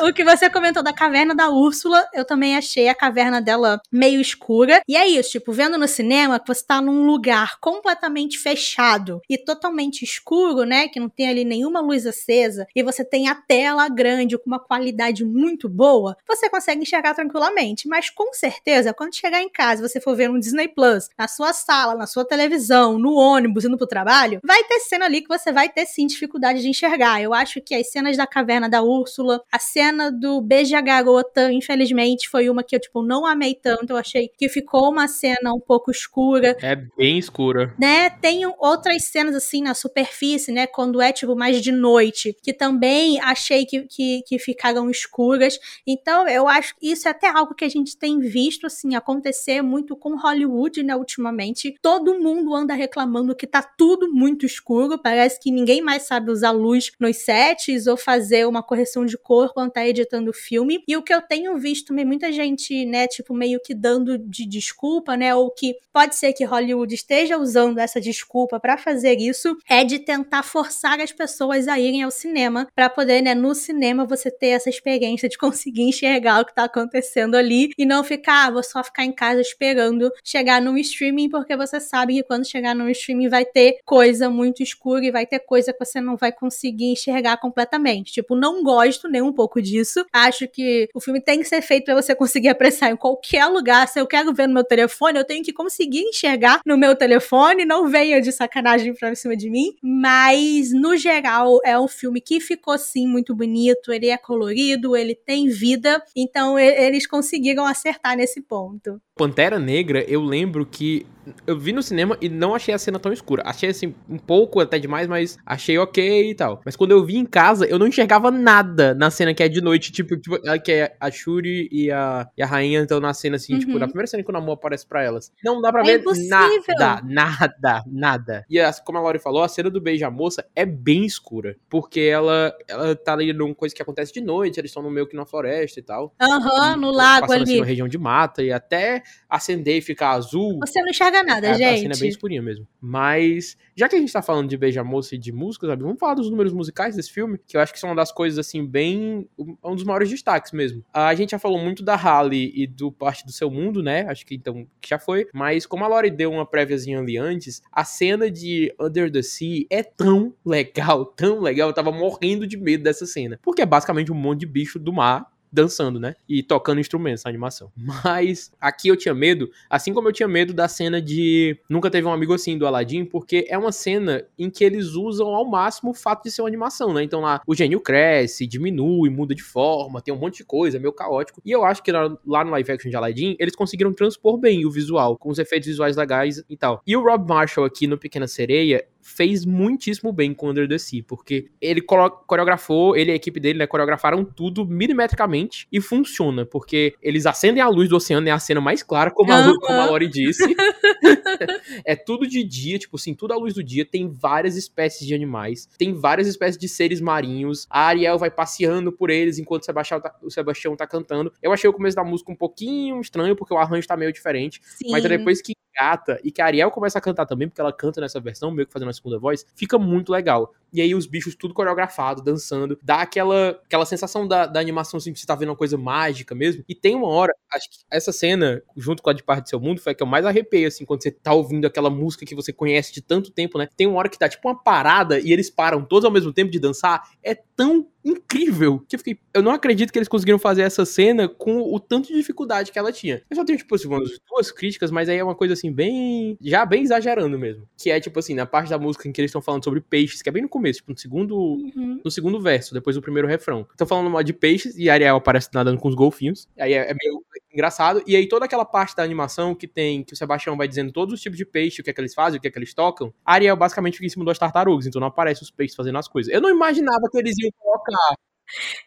o, o, que você comentou da caverna da Úrsula, eu também achei a caverna dela meio escura. E é isso, tipo, vendo no cinema que você tá num lugar completamente fechado e totalmente escuro, né? Que não tem ali nenhuma luz acesa, e você tem a tela grande com uma qualidade muito boa, você consegue enxergar tranquilamente. Mas com certeza, quando chegar em casa, você for ver um Disney Plus, na sua sala, na sua televisão, no ônibus, indo pro trabalho, vai ter cena ali que você vai ter sim dificuldade de enxergar. Eu acho que as cenas da caverna da Úrsula, a cena do Beija Garota, infelizmente, foi uma que eu, tipo, não amei tanto. Eu achei que ficou uma cena um pouco escura. É bem escura. Né? Tem outras cenas, assim, na superfície, né? Quando é, tipo, mais de noite, que também achei que, que, que ficaram escuras. Então, eu eu acho que isso é até algo que a gente tem visto assim acontecer muito com Hollywood, né, ultimamente. Todo mundo anda reclamando que tá tudo muito escuro, parece que ninguém mais sabe usar luz nos sets ou fazer uma correção de cor quando tá editando o filme. E o que eu tenho visto também muita gente, né, tipo meio que dando de desculpa, né, ou que pode ser que Hollywood esteja usando essa desculpa para fazer isso, é de tentar forçar as pessoas a irem ao cinema para poder, né, no cinema você ter essa experiência de conseguir enxergar o que tá acontecendo ali e não ficar, ah, vou só ficar em casa esperando chegar no streaming, porque você sabe que quando chegar no streaming vai ter coisa muito escura e vai ter coisa que você não vai conseguir enxergar completamente. Tipo, não gosto nem um pouco disso. Acho que o filme tem que ser feito para você conseguir apreciar em qualquer lugar. Se eu quero ver no meu telefone, eu tenho que conseguir enxergar no meu telefone, não venha de sacanagem pra cima de mim. Mas, no geral, é um filme que ficou sim muito bonito, ele é colorido, ele tem vida. E então eles conseguiram acertar nesse ponto. Pantera Negra, eu lembro que eu vi no cinema e não achei a cena tão escura. Achei assim, um pouco até demais, mas achei ok e tal. Mas quando eu vi em casa, eu não enxergava nada na cena que é de noite, tipo, tipo que é a Shuri e a, e a rainha estão na cena assim, tipo, uhum. tipo, na primeira cena que o Namor aparece pra elas. Não dá pra é ver impossível. nada, nada, nada. E como a Lori falou, a cena do beijo à moça é bem escura, porque ela, ela tá ali numa coisa que acontece de noite, eles estão no meio que na floresta e tal. Aham, uhum, no lago ali. Assim, numa região de mata e até acender e ficar azul. Você não enxerga nada, é, gente. A cena é bem escurinha mesmo. Mas, já que a gente tá falando de Beija Moça e de música, sabe? Vamos falar dos números musicais desse filme, que eu acho que são uma das coisas, assim, bem. um dos maiores destaques mesmo. A gente já falou muito da Halle e do Parte do Seu Mundo, né? Acho que então que já foi. Mas, como a Lori deu uma préviazinha ali antes, a cena de Under the Sea é tão legal, tão legal. Eu tava morrendo de medo dessa cena. Porque é basicamente um monte de bicho do mar dançando, né? E tocando instrumentos na animação. Mas aqui eu tinha medo, assim como eu tinha medo da cena de Nunca Teve um Amigo Assim do Aladdin, porque é uma cena em que eles usam ao máximo o fato de ser uma animação, né? Então lá o gênio cresce, diminui, muda de forma, tem um monte de coisa, é meio caótico. E eu acho que lá, no live action de Aladdin, eles conseguiram transpor bem o visual, com os efeitos visuais legais e tal. E o Rob Marshall aqui no Pequena Sereia, fez muitíssimo bem com Under the Sea, porque ele coreografou, ele e a equipe dele, né, coreografaram tudo milimetricamente e funciona, porque eles acendem a luz do oceano, é a cena mais clara, como a, como a Lori disse. é tudo de dia, tipo assim, tudo à luz do dia, tem várias espécies de animais, tem várias espécies de seres marinhos, a Ariel vai passeando por eles enquanto o Sebastião tá, o Sebastião tá cantando. Eu achei o começo da música um pouquinho estranho, porque o arranjo tá meio diferente, Sim. mas é depois que gata e que a Ariel começa a cantar também, porque ela canta nessa versão, meio que fazendo a segunda voz, fica muito legal. E aí os bichos tudo coreografado, dançando, dá aquela, aquela sensação da, da animação assim, que você tá vendo uma coisa mágica mesmo. E tem uma hora, acho que essa cena, junto com a de Parte do Seu Mundo, foi a que eu mais arrepei, assim, quando você tá ouvindo aquela música que você conhece de tanto tempo, né? Tem uma hora que dá tipo uma parada e eles param todos ao mesmo tempo de dançar. É tão incrível que eu fiquei. Eu não acredito que eles conseguiram fazer essa cena com o tanto de dificuldade que ela tinha. Eu só tenho, tipo assim, umas duas críticas, mas aí é uma coisa assim, bem. Já bem exagerando mesmo. Que é, tipo assim, na parte da música em que eles estão falando sobre peixes, que é bem no começo, tipo, no segundo. Uhum. No segundo verso, depois do primeiro refrão. Estão falando de peixes e Ariel aparece nadando com os golfinhos. Aí é, é meio engraçado. E aí toda aquela parte da animação que tem, que o Sebastião vai dizendo todos os tipos de peixe, o que é que eles fazem, o que é que eles tocam, Ariel basicamente fica em cima das tartarugas, então não aparece os peixes fazendo as coisas. Eu não imaginava que eles iam colocar.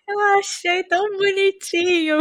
Eu achei tão bonitinho.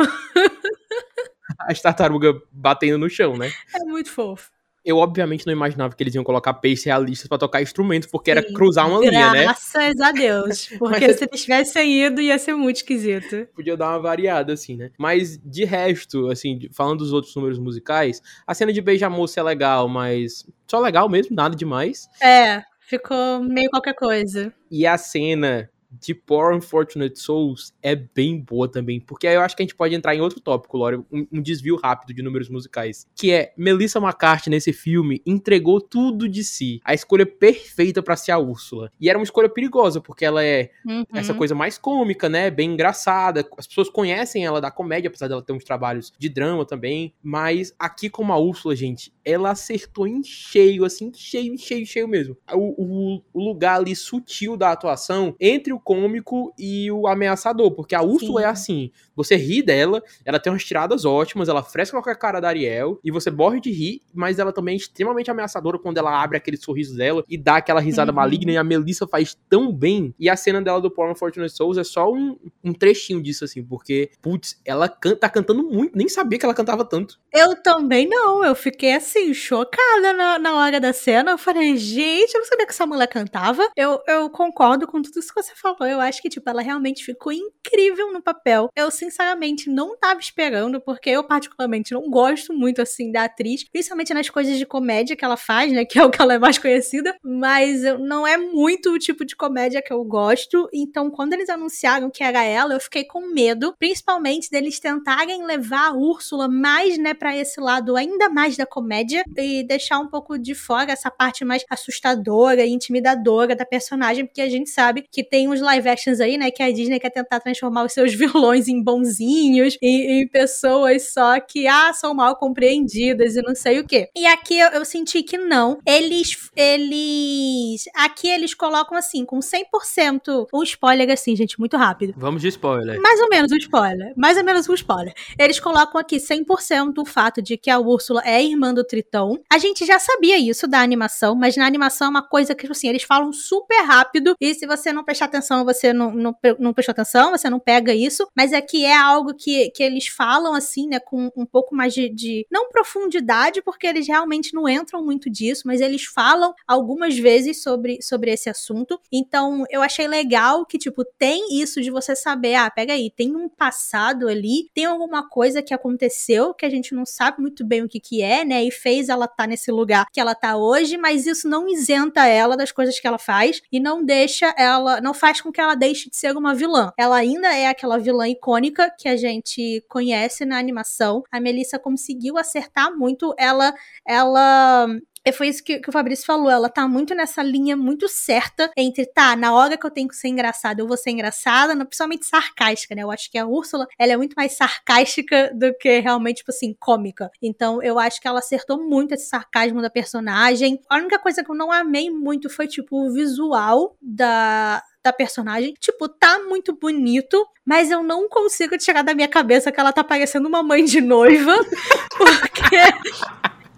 As tartarugas batendo no chão, né? É muito fofo eu obviamente não imaginava que eles iam colocar peixes realistas para tocar instrumentos, porque Sim, era cruzar uma linha, né? Graças a Deus. Porque Mas... se eles tivessem ido, ia ser muito esquisito. Podia dar uma variada, assim, né? Mas de resto, assim, falando dos outros números musicais, a cena de Beija Moça é legal, mas só legal mesmo, nada demais. É, ficou meio qualquer coisa. E a cena de Poor Unfortunate Souls é bem boa também, porque aí eu acho que a gente pode entrar em outro tópico, Lore, um, um, desvio rápido de números musicais, que é Melissa McCarthy nesse filme entregou tudo de si, a escolha perfeita para ser a Úrsula. E era uma escolha perigosa, porque ela é uhum. essa coisa mais cômica, né, bem engraçada, as pessoas conhecem ela da comédia, apesar dela ter uns trabalhos de drama também, mas aqui como a Úrsula, gente, ela acertou em cheio, assim, cheio, cheio, cheio mesmo. O, o, o lugar ali sutil da atuação entre o cômico e o ameaçador, porque a Úrsula é assim, você ri dela, ela tem umas tiradas ótimas, ela fresca com a cara da Ariel, e você morre de rir, mas ela também é extremamente ameaçadora quando ela abre aquele sorriso dela e dá aquela risada uhum. maligna, e a Melissa faz tão bem, e a cena dela do Porn Fortune Souls é só um, um trechinho disso, assim, porque, putz, ela canta, tá cantando muito, nem sabia que ela cantava tanto. Eu também não, eu fiquei assim, chocada na, na hora da cena, eu falei, gente, eu não sabia que essa mulher cantava, eu, eu concordo com tudo isso que você falou, eu acho que, tipo, ela realmente ficou incrível no papel. Eu, sinceramente, não tava esperando, porque eu, particularmente, não gosto muito, assim, da atriz, principalmente nas coisas de comédia que ela faz, né, que é o que ela é mais conhecida, mas não é muito o tipo de comédia que eu gosto, então, quando eles anunciaram que era ela, eu fiquei com medo, principalmente deles tentarem levar a Úrsula mais, né, pra esse lado ainda mais da comédia e deixar um pouco de fora essa parte mais assustadora e intimidadora da personagem, porque a gente sabe que tem uns live actions aí, né, que a Disney quer tentar transformar os seus vilões em bonzinhos, em, em pessoas só que, ah, são mal compreendidas e não sei o quê. E aqui eu, eu senti que não. Eles, eles, aqui eles colocam assim, com 100%, um spoiler assim, gente, muito rápido. Vamos de spoiler. Mais ou menos um spoiler. Mais ou menos um spoiler. Eles colocam aqui 100% o fato de que a Úrsula é irmã do Tritão. A gente já sabia isso da animação, mas na animação é uma coisa que, tipo assim, eles falam super rápido e se você não prestar atenção, você não, não, não prestou atenção, você não pega isso. Mas aqui é algo que, que eles falam, assim, né, com um pouco mais de, de. Não profundidade, porque eles realmente não entram muito disso, mas eles falam algumas vezes sobre, sobre esse assunto. Então, eu achei legal que, tipo, tem isso de você saber, ah, pega aí, tem um passado ali, tem alguma coisa que aconteceu que a gente não sabe muito bem o que que é, né, e fez ela estar tá nesse lugar que ela tá hoje, mas isso não isenta ela das coisas que ela faz e não deixa ela, não faz com que ela deixe de ser uma vilã. Ela ainda é aquela vilã icônica que a gente conhece na animação. A Melissa conseguiu acertar muito. Ela, ela é, foi isso que, que, o Fabrício falou. Ela tá muito nessa linha muito certa entre, tá, na hora que eu tenho que ser engraçada, eu vou ser engraçada, principalmente sarcástica, né? Eu acho que a Úrsula, ela é muito mais sarcástica do que realmente, tipo assim, cômica. Então, eu acho que ela acertou muito esse sarcasmo da personagem. A única coisa que eu não amei muito foi, tipo, o visual da, da personagem. Tipo, tá muito bonito, mas eu não consigo tirar da minha cabeça que ela tá parecendo uma mãe de noiva. Porque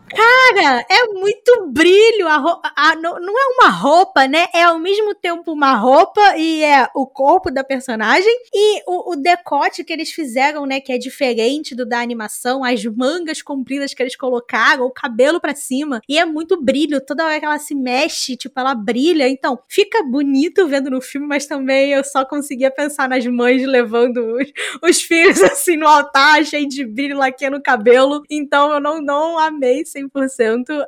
Cara, é muito brilho. A roupa, a, não, não é uma roupa, né? É ao mesmo tempo uma roupa e é o corpo da personagem. E o, o, decote que eles fizeram, né? Que é diferente do da animação. As mangas compridas que eles colocaram, o cabelo para cima. E é muito brilho. Toda hora que ela se mexe, tipo, ela brilha. Então, fica bonito vendo no filme, mas também eu só conseguia pensar nas mães levando os, os filhos assim no altar, cheio de brilho, laqueando no cabelo. Então, eu não, não amei 100%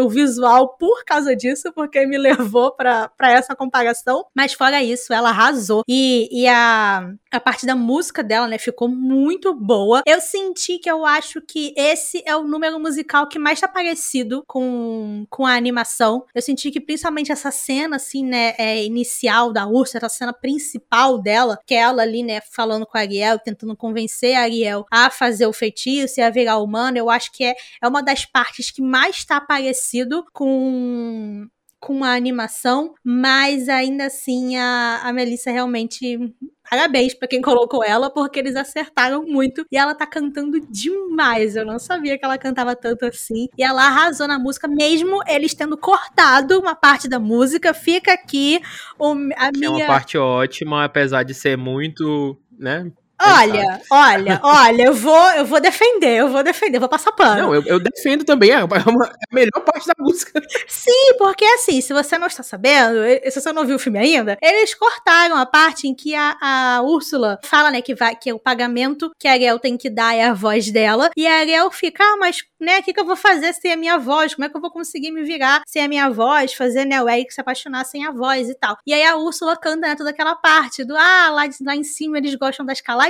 o visual por causa disso, porque me levou para essa comparação. Mas fora isso, ela arrasou. E, e a, a parte da música dela, né, ficou muito boa. Eu senti que eu acho que esse é o número musical que mais tá parecido com, com a animação. Eu senti que principalmente essa cena, assim, né, é, inicial da Ursa, essa cena principal dela, que é ela ali, né, falando com a Ariel, tentando convencer a Ariel a fazer o feitiço e a virar humana, eu acho que é, é uma das partes que mais está parecido com com a animação, mas ainda assim a, a Melissa realmente parabéns para quem colocou ela, porque eles acertaram muito e ela tá cantando demais. Eu não sabia que ela cantava tanto assim. E ela arrasou na música, mesmo eles tendo cortado uma parte da música. Fica aqui o, a que minha. É uma parte ótima, apesar de ser muito né? Olha, olha, olha, eu vou, eu vou defender, eu vou defender, eu vou passar pano. Não, eu, eu defendo também, é, é uma, é a melhor parte da música. Sim, porque assim, se você não está sabendo, se você não viu o filme ainda, eles cortaram a parte em que a, a Úrsula fala, né, que vai, que é o pagamento que a Ariel tem que dar é a voz dela, e a Ariel fica, ah, mas, né, o que, que eu vou fazer sem a minha voz? Como é que eu vou conseguir me virar sem a minha voz, fazer, né, o Eric se apaixonar sem a voz e tal. E aí a Úrsula canta, né, toda aquela parte do, ah, lá, lá em cima eles gostam da escalada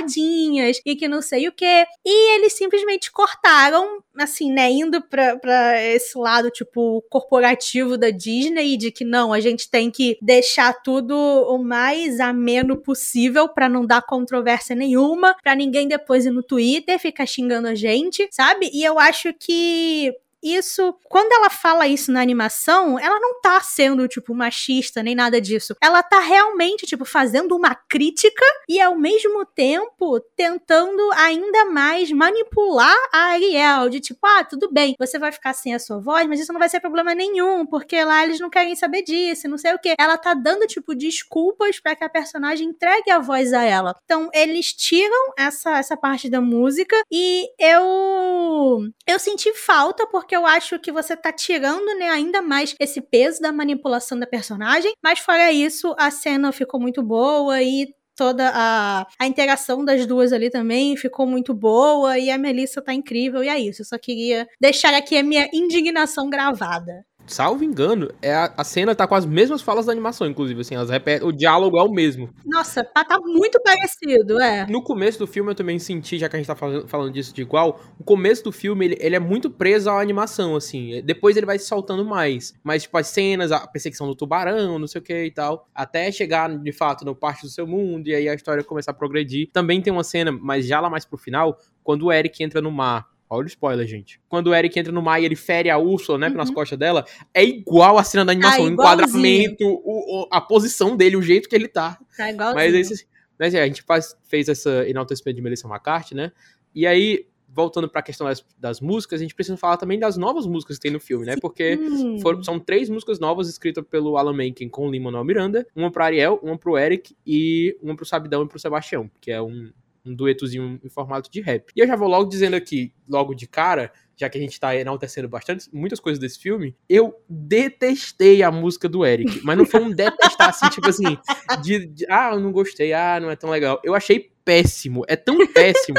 e que não sei o que. E eles simplesmente cortaram, assim, né, indo pra, pra esse lado, tipo, corporativo da Disney, de que não, a gente tem que deixar tudo o mais ameno possível para não dar controvérsia nenhuma, para ninguém depois ir no Twitter ficar xingando a gente, sabe? E eu acho que isso, quando ela fala isso na animação, ela não tá sendo, tipo, machista nem nada disso. Ela tá realmente, tipo, fazendo uma crítica e ao mesmo tempo tentando ainda mais manipular a Ariel. De tipo, ah, tudo bem, você vai ficar sem a sua voz, mas isso não vai ser problema nenhum, porque lá eles não querem saber disso, não sei o que. Ela tá dando, tipo, desculpas para que a personagem entregue a voz a ela. Então, eles tiram essa, essa parte da música e eu. Eu senti falta porque porque eu acho que você tá tirando, né, ainda mais esse peso da manipulação da personagem. Mas fora isso, a cena ficou muito boa e toda a, a interação das duas ali também ficou muito boa e a Melissa tá incrível e é isso. Eu só queria deixar aqui a minha indignação gravada. Salvo engano, é a, a, cena tá com as mesmas falas da animação, inclusive, assim, elas repetem, o diálogo é o mesmo. Nossa, tá, tá muito parecido, é. No começo do filme eu também senti, já que a gente tá falando, falando disso de igual, o começo do filme, ele, ele é muito preso à animação, assim, depois ele vai se soltando mais, mas, tipo, as cenas, a perseguição do tubarão, não sei o que e tal, até chegar, de fato, no parte do seu mundo, e aí a história começar a progredir. Também tem uma cena, mas já lá mais pro final, quando o Eric entra no mar Olha o spoiler, gente. Quando o Eric entra no mar e ele fere a Úrsula, né, uhum. nas costas dela, é igual a cena da animação, ah, o enquadramento, o, o, a posição dele, o jeito que ele tá. Tá igualzinho. Mas, esse, mas é, a gente faz, fez essa enaltecimento de Melissa McCarthy, né? E aí, voltando para a questão das, das, músicas, a gente precisa falar também das novas músicas que tem no filme, né? Porque for, são três músicas novas escritas pelo Alan Menken com o Lin-Manuel Miranda, uma para Ariel, uma para o Eric e uma para o Sabidão e para o Sebastião, que é um, um duetozinho em formato de rap. E eu já vou logo dizendo aqui, logo de cara, já que a gente tá enaltecendo bastante, muitas coisas desse filme, eu detestei a música do Eric. Mas não foi um detestar assim, tipo assim, de, de, ah, eu não gostei, ah, não é tão legal. Eu achei péssimo, é tão péssimo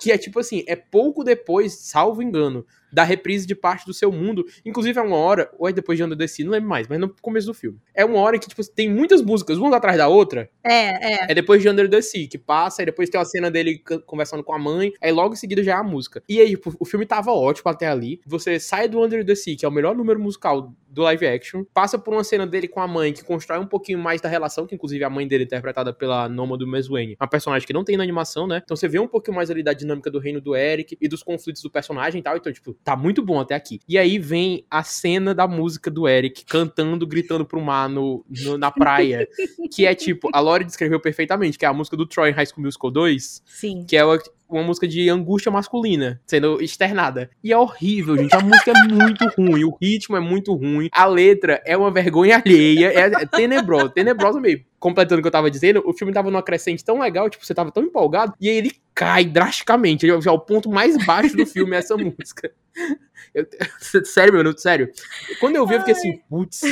que é tipo assim, é pouco depois, salvo engano, da reprise de parte do seu mundo. Inclusive é uma hora, ou é depois de Under the Sea, não lembro mais, mas no começo do filme. É uma hora que, tipo, tem muitas músicas, uma atrás da outra. É, é. É depois de Under the Sea, que passa, e depois tem a cena dele conversando com a mãe, aí logo em seguida já é a música. E aí, tipo, o filme tava ótimo até ali. Você sai do Under the Sea, que é o melhor número musical do live action, passa por uma cena dele com a mãe, que constrói um pouquinho mais da relação, que inclusive a mãe dele é interpretada pela Noma do Meswayne, uma personagem que não tem na animação, né? Então você vê um pouquinho mais ali da dinâmica do reino do Eric e dos conflitos do personagem e tal. Então, tipo, tá muito bom até aqui. E aí vem a cena da música do Eric cantando, gritando pro mar no, no na praia. que é tipo, a Lori descreveu perfeitamente, que é a música do Troy High School Musical 2. Sim. Que é uma música de angústia masculina sendo externada. E é horrível, gente. A música é muito ruim, o ritmo é muito ruim, a letra é uma vergonha alheia, é, é tenebrosa, tenebrosa mesmo. Completando o que eu tava dizendo, o filme tava numa crescente tão legal, tipo, você tava tão empolgado, e aí ele cai drasticamente. É o ponto mais baixo do filme é essa música. Eu, sério, meu, não, sério. Quando eu vi, eu fiquei assim, putz,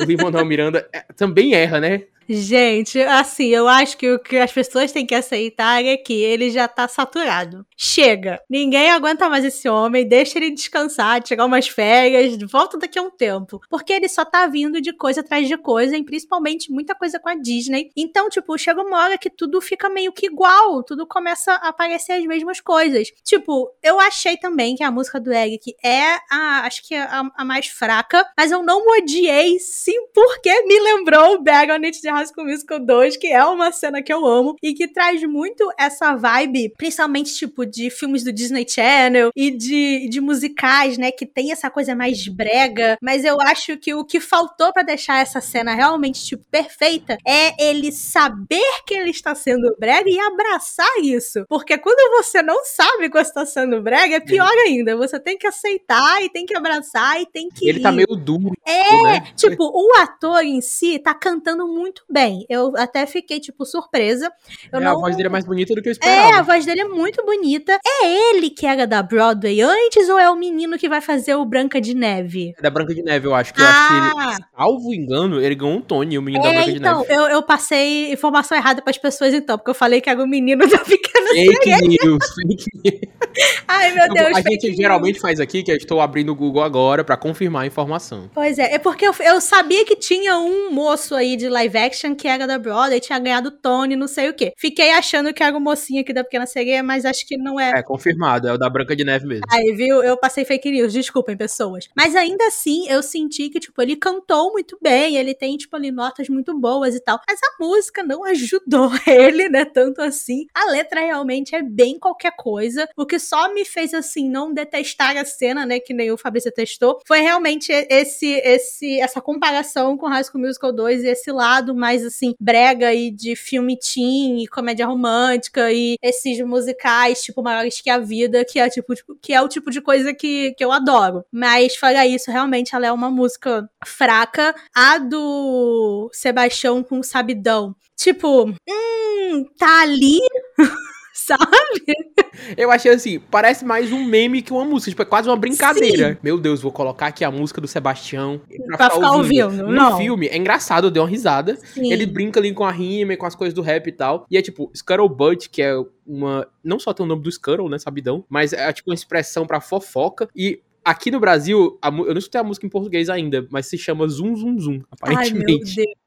o Lin-Manuel Miranda é, também erra, né? Gente, assim, eu acho que o que as pessoas têm que aceitar é que ele já tá saturado. Chega. Ninguém aguenta mais esse homem, deixa ele descansar, tirar umas férias, volta daqui a um tempo. Porque ele só tá vindo de coisa atrás de coisa, e principalmente muita coisa com a Disney. Então, tipo, chega uma hora que tudo fica meio que igual, tudo começa a aparecer as mesmas coisas. Tipo, eu achei também que a música do Eric é a, acho que a, a mais fraca, mas eu não odiei, sim, porque me lembrou o Bag on It de High Musical 2, que é uma cena que eu amo e que traz muito essa vibe, principalmente tipo de filmes do Disney Channel e de, de musicais, né, que tem essa coisa mais brega, mas eu acho que o que faltou para deixar essa cena realmente tipo perfeita é ele saber que ele está sendo brega e abraçar isso, porque quando você não sabe que você está sendo brega, é pior é. ainda, você tem que aceitar e tem que abraçar e tem que Ele tá meio duro. É, né? tipo, o ator em si tá cantando muito bem. Eu até fiquei, tipo, surpresa. Eu é, não... A voz dele é mais bonita do que eu esperava. É, a voz dele é muito bonita. É ele que era da Broadway antes ou é o menino que vai fazer o Branca de Neve? É da Branca de Neve, eu acho. Que ah. eu acho que ele, ah! salvo engano, ele ganhou um Tony, o menino é, da Branca de então, Neve. Então, eu, eu passei informação errada pras pessoas, então, porque eu falei que era o menino da Pequena Fake news, fake news. Ai, meu Deus. A gente geralmente faz aqui, que eu estou abrindo o Google agora para confirmar a informação. Pois é, é porque eu, eu sabia que tinha um moço aí de live action que era da Broadway, tinha ganhado Tony, não sei o quê. Fiquei achando que era o mocinho aqui da Pequena Sereia, mas acho que não é. É, confirmado, é o da Branca de Neve mesmo. Aí, viu? Eu passei fake news, desculpem, pessoas. Mas ainda assim, eu senti que, tipo, ele cantou muito bem, ele tem, tipo, ali notas muito boas e tal. Mas a música não ajudou ele, né? Tanto assim. A letra realmente é bem qualquer coisa. O que só me fez, assim, não detestar a cena, né? Que nem o Fabrício testou, foi realmente esse, esse, essa comparação com High School Musical 2 e esse lado mais, assim, brega e de filme teen e comédia romântica e esses musicais, tipo, maiores que a vida, que é, tipo, tipo, que é o tipo de coisa que, que eu adoro. Mas, fora isso, realmente ela é uma música fraca. A do Sebastião com Sabidão, tipo, hum, tá ali. sabe? Eu achei assim, parece mais um meme que uma música, tipo, é quase uma brincadeira. Sim. Meu Deus, vou colocar aqui a música do Sebastião pra, pra ficar, ouvindo. ouvindo. No não. filme, é engraçado, eu dei uma risada. Sim. Ele brinca ali com a rima e com as coisas do rap e tal. E é tipo, Scuttlebutt, que é uma... Não só tem o nome do Scuttle, né, sabidão, mas é tipo uma expressão pra fofoca. E aqui no Brasil, a, eu não escutei a música em português ainda, mas se chama Zum Zum Zum, aparentemente. Ai, meu Deus.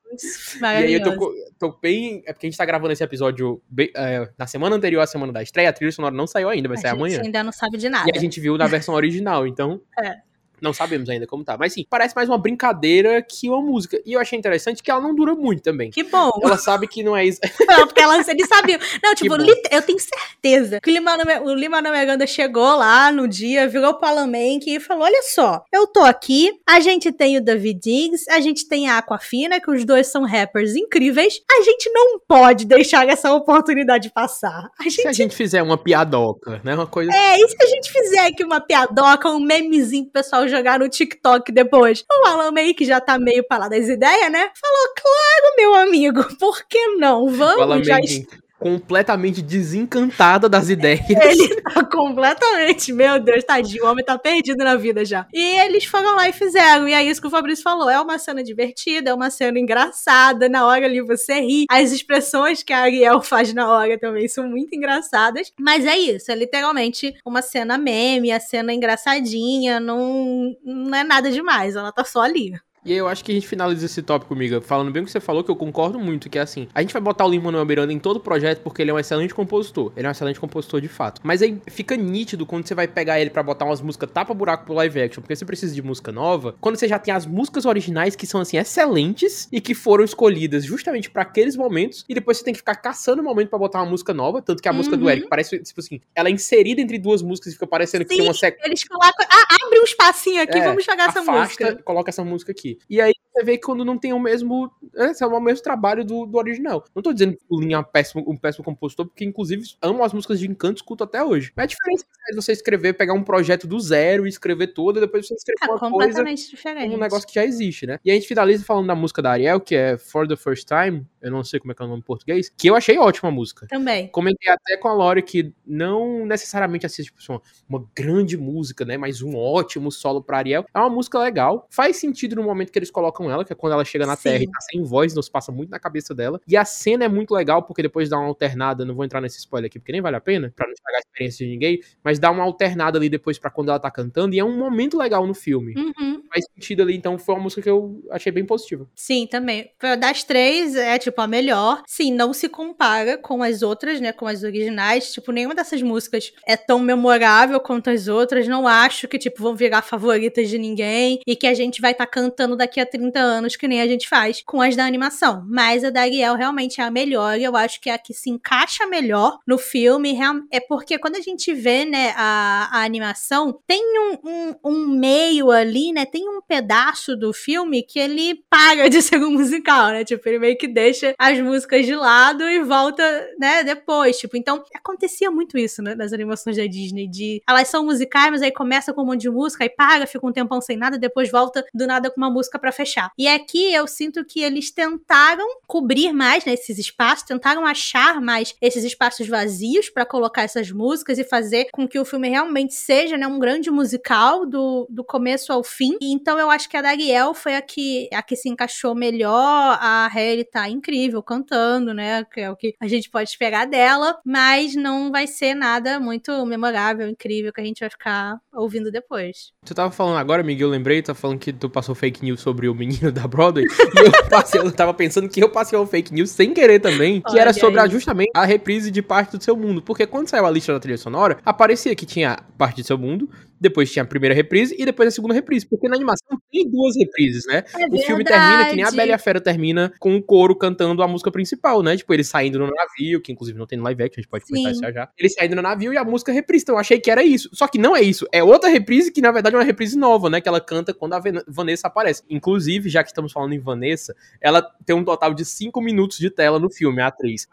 E aí eu tô, tô, bem. É porque a gente tá gravando esse episódio bem, é, na semana anterior à semana da estreia, a trilha sonora não saiu ainda, vai a sair amanhã. A gente ainda não sabe de nada. E a gente viu na versão original, então. É. Não sabemos ainda como tá. Mas sim, parece mais uma brincadeira que uma música. E eu achei interessante que ela não dura muito também. Que bom. Ela sabe que não é isso. Não, porque ela, eles sabiam. Não, tipo, eu tenho certeza que o Lima, o Lima Miranda chegou lá no dia, virou Alan Menck e falou: Olha só, eu tô aqui, a gente tem o David Diggs, a gente tem a Aquafina, que os dois são rappers incríveis. A gente não pode deixar essa oportunidade passar. A gente... Se a gente fizer uma piadoca, né? Uma coisa. É, e se a gente fizer aqui uma piadoca, um memezinho pro pessoal jogar no TikTok depois. O Alan meio que já tá meio pra lá das ideias, né? Falou, claro, meu amigo, por que não? Vamos já completamente desencantada das ideias. Ele tá completamente, meu Deus, tadinho, o homem tá perdido na vida já. E eles foram lá e fizeram, e é isso que o Fabrício falou, é uma cena divertida, é uma cena engraçada, na hora ali você ri, as expressões que a Ariel faz na hora também são muito engraçadas, mas é isso, é literalmente uma cena meme, a cena engraçadinha, não, não é nada demais, ela tá só ali. E aí eu acho que a gente finaliza esse tópico, amiga, falando bem o que você falou, que eu concordo muito, que é assim, a gente vai botar o Lin-Manuel Miranda em todo o projeto porque ele é um excelente compositor. Ele é um excelente compositor de fato. Mas aí fica nítido quando você vai pegar ele para botar umas músicas tapa-buraco pro live action, porque você precisa de música nova, quando você já tem as músicas originais que são, assim, excelentes e que foram escolhidas justamente para aqueles momentos, e depois você tem que ficar caçando o um momento para botar uma música nova, tanto que a uhum. música do Eric parece, tipo assim, ela é inserida entre duas músicas e fica parecendo Sim, que tem uma sequência. Eles colocam, ah, abre um espacinho aqui, é, vamos jogar essa afasta, música. coloca essa música aqui. E aí você vê que quando não tem o mesmo. Esse é o mesmo trabalho do, do original. Não tô dizendo que o Lin é um péssimo, um péssimo compositor, porque inclusive amo as músicas de Encanto escuto até hoje. Mas a diferença é você escrever, pegar um projeto do zero e escrever tudo, e depois você escrever é, uma coisa diferente. um negócio que já existe, né? E a gente finaliza falando da música da Ariel, que é For the First Time, eu não sei como é que é o nome em português, que eu achei ótima a música. Também. Comentei até com a Lore que não necessariamente assiste tipo, uma, uma grande música, né? Mas um ótimo solo pra Ariel. É uma música legal. Faz sentido no momento que eles colocam ela, que é quando ela chega na Sim. Terra e tá sem voz, nos passa muito na cabeça dela. E a cena é muito legal, porque depois dá uma alternada, não vou entrar nesse spoiler aqui, porque nem vale a pena, pra não estragar a experiência de ninguém, mas dá uma alternada ali depois para quando ela tá cantando, e é um momento legal no filme. Uhum. Faz sentido ali, então foi uma música que eu achei bem positiva. Sim, também. Das três, é tipo a melhor. Sim, não se compara com as outras, né, com as originais. Tipo, nenhuma dessas músicas é tão memorável quanto as outras. Não acho que, tipo, vão virar favoritas de ninguém e que a gente vai estar tá cantando daqui a 30 anos, que nem a gente faz com as da animação. Mas a da Ariel realmente é a melhor e eu acho que é a que se encaixa melhor no filme. É porque quando a gente vê, né, a, a animação, tem um, um, um meio ali, né, tem um pedaço do filme que ele para de ser um musical, né? Tipo, ele meio que deixa as músicas de lado e volta, né, depois. Tipo, então acontecia muito isso, né, nas animações da Disney, de elas são musicais, mas aí começa com um monte de música, aí para, fica um tempão sem nada, depois volta do nada com uma música para fechar. E aqui eu sinto que eles tentaram cobrir mais né, esses espaços, tentaram achar mais esses espaços vazios para colocar essas músicas e fazer com que o filme realmente seja né, um grande musical do, do começo ao fim. E, então eu acho que a Dariel foi a que, a que se encaixou melhor. A Harry tá incrível cantando, né? Que é o que a gente pode esperar dela, mas não vai ser nada muito memorável, incrível que a gente vai ficar ouvindo depois. Tu tava falando agora, Miguel, lembrei, tu tá falando que tu passou fake news sobre o menino da Broadway, e eu, passei, eu tava pensando que eu passei um fake news sem querer também, que Olha era sobre a, justamente a reprise de parte do seu mundo, porque quando saiu a lista da trilha sonora, aparecia que tinha parte do seu mundo, depois tinha a primeira reprise e depois a segunda reprise. Porque na animação tem duas reprises, né? É o filme termina que nem a Bela e a Fera termina com o coro cantando a música principal, né? Tipo, ele saindo no navio, que inclusive não tem no live action, a gente pode comentar isso já. Ele saindo no navio e a música reprise. Então eu achei que era isso. Só que não é isso. É outra reprise que na verdade é uma reprise nova, né? Que ela canta quando a Vanessa aparece. Inclusive, já que estamos falando em Vanessa, ela tem um total de cinco minutos de tela no filme, a atriz.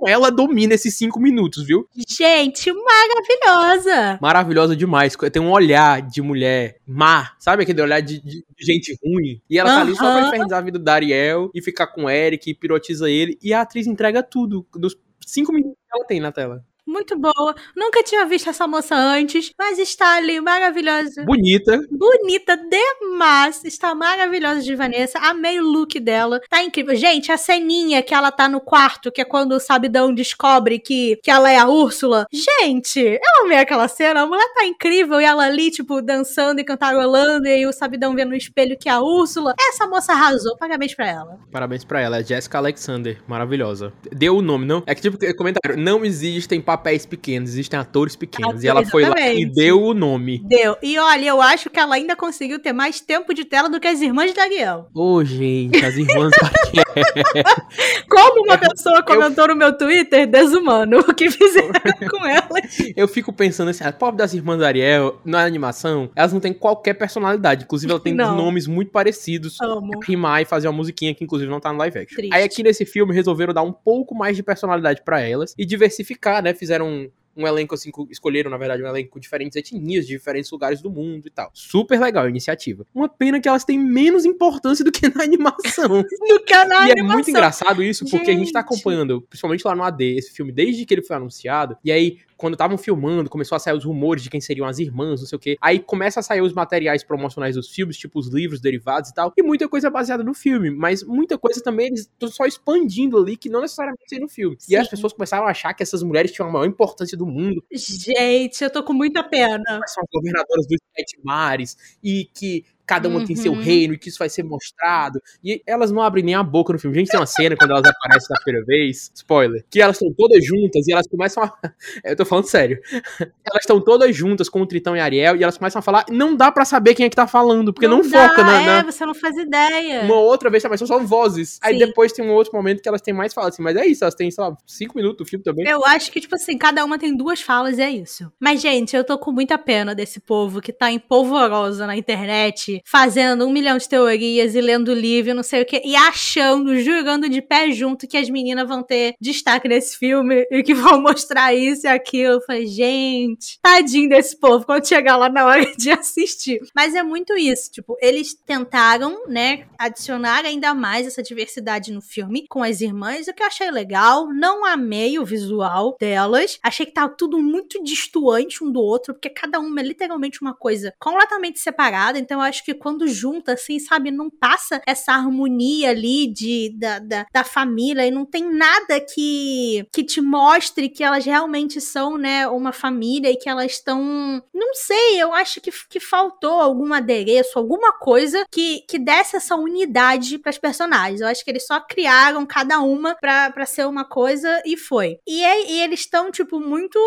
Mas ela domina esses cinco minutos, viu? Gente, maravilhosa! Maravilhosa demais. Tem um olhar de mulher má, sabe aquele olhar de, de, de gente ruim? E ela tá ali só pra infernizar a vida do Dariel e ficar com o Eric e pirotiza ele. E a atriz entrega tudo nos cinco minutos que ela tem na tela muito boa. Nunca tinha visto essa moça antes, mas está ali maravilhosa. Bonita. Bonita demais. Está maravilhosa de Vanessa. Amei o look dela. Tá incrível. Gente, a ceninha que ela tá no quarto, que é quando o Sabidão descobre que, que ela é a Úrsula. Gente, eu amei aquela cena. A mulher tá incrível e ela ali, tipo, dançando e cantarolando. E o Sabidão vendo no espelho que é a Úrsula. Essa moça arrasou. Parabéns pra ela. Parabéns pra ela. É Jessica Alexander. Maravilhosa. Deu o nome, não? É que, tipo, comentário. Não existem papéis pequenos, existem atores pequenos. Ah, e ela foi lá e deu o nome. Deu. E olha, eu acho que ela ainda conseguiu ter mais tempo de tela do que as irmãs de Ariel. Ô, oh, gente, as irmãs da Como uma pessoa comentou eu... no meu Twitter, desumano, o que fizeram com ela. Eu fico pensando assim, a pobre das irmãs da Ariel, na animação, elas não têm qualquer personalidade. Inclusive, ela tem nomes muito parecidos. Amo. Rimar e fazer uma musiquinha que, inclusive, não tá no live action. Triste. Aí aqui nesse filme resolveram dar um pouco mais de personalidade para elas e diversificar, né? Fizeram um elenco assim, escolheram, na verdade, um elenco com diferentes etnias, de diferentes lugares do mundo e tal. Super legal a iniciativa. Uma pena que elas têm menos importância do que na animação. do que na e animação. é muito engraçado isso, porque gente. a gente tá acompanhando, principalmente lá no AD, esse filme desde que ele foi anunciado, e aí quando estavam filmando, começou a sair os rumores de quem seriam as irmãs, não sei o quê. Aí começa a sair os materiais promocionais dos filmes, tipo os livros derivados e tal. E muita coisa baseada no filme, mas muita coisa também eles estão só expandindo ali, que não necessariamente tem no filme. Sim. E as pessoas começaram a achar que essas mulheres tinham a maior importância do mundo. Gente, eu tô com muita pena. São governadoras dos sete mares e que cada uma uhum. tem seu uhum. reino e que isso vai ser mostrado. E elas não abrem nem a boca no filme. A gente tem uma cena quando elas aparecem da primeira vez, spoiler, que elas estão todas juntas e elas começam a. Eu tô falando sério. Elas estão todas juntas com o Tritão e a Ariel e elas começam a falar. Não dá para saber quem é que tá falando, porque não, não dá, foca na, na. É, você não faz ideia. Uma outra vez também, são só vozes. Sim. Aí depois tem um outro momento que elas têm mais falas assim, mas é isso, elas têm, sei lá, cinco minutos do filme também. Eu acho que, tipo assim, cada uma tem duas falas e é isso. Mas, gente, eu tô com muita pena desse povo que tá em polvorosa na internet, fazendo um milhão de teorias e lendo livro, não sei o que, e achando, jurando de pé junto que as meninas vão ter destaque nesse filme e que vão mostrar isso e aquilo. Eu falei, gente, tadinho desse povo quando chegar lá na hora de assistir. Mas é muito isso, tipo, eles tentaram, né, adicionar ainda mais essa diversidade no filme com as irmãs, o que eu achei legal. Não amei o visual delas, achei que tava tudo muito distoante um do outro, porque cada uma é literalmente uma coisa completamente separada, então eu acho que quando junta assim, sabe? Não passa essa harmonia ali de, da, da, da família e não tem nada que, que te mostre que elas realmente são, né, uma família e que elas estão. Não sei, eu acho que, que faltou algum adereço, alguma coisa que, que desse essa unidade para as personagens. Eu acho que eles só criaram cada uma pra, ser uma coisa e foi. E, é, e eles estão, tipo, muito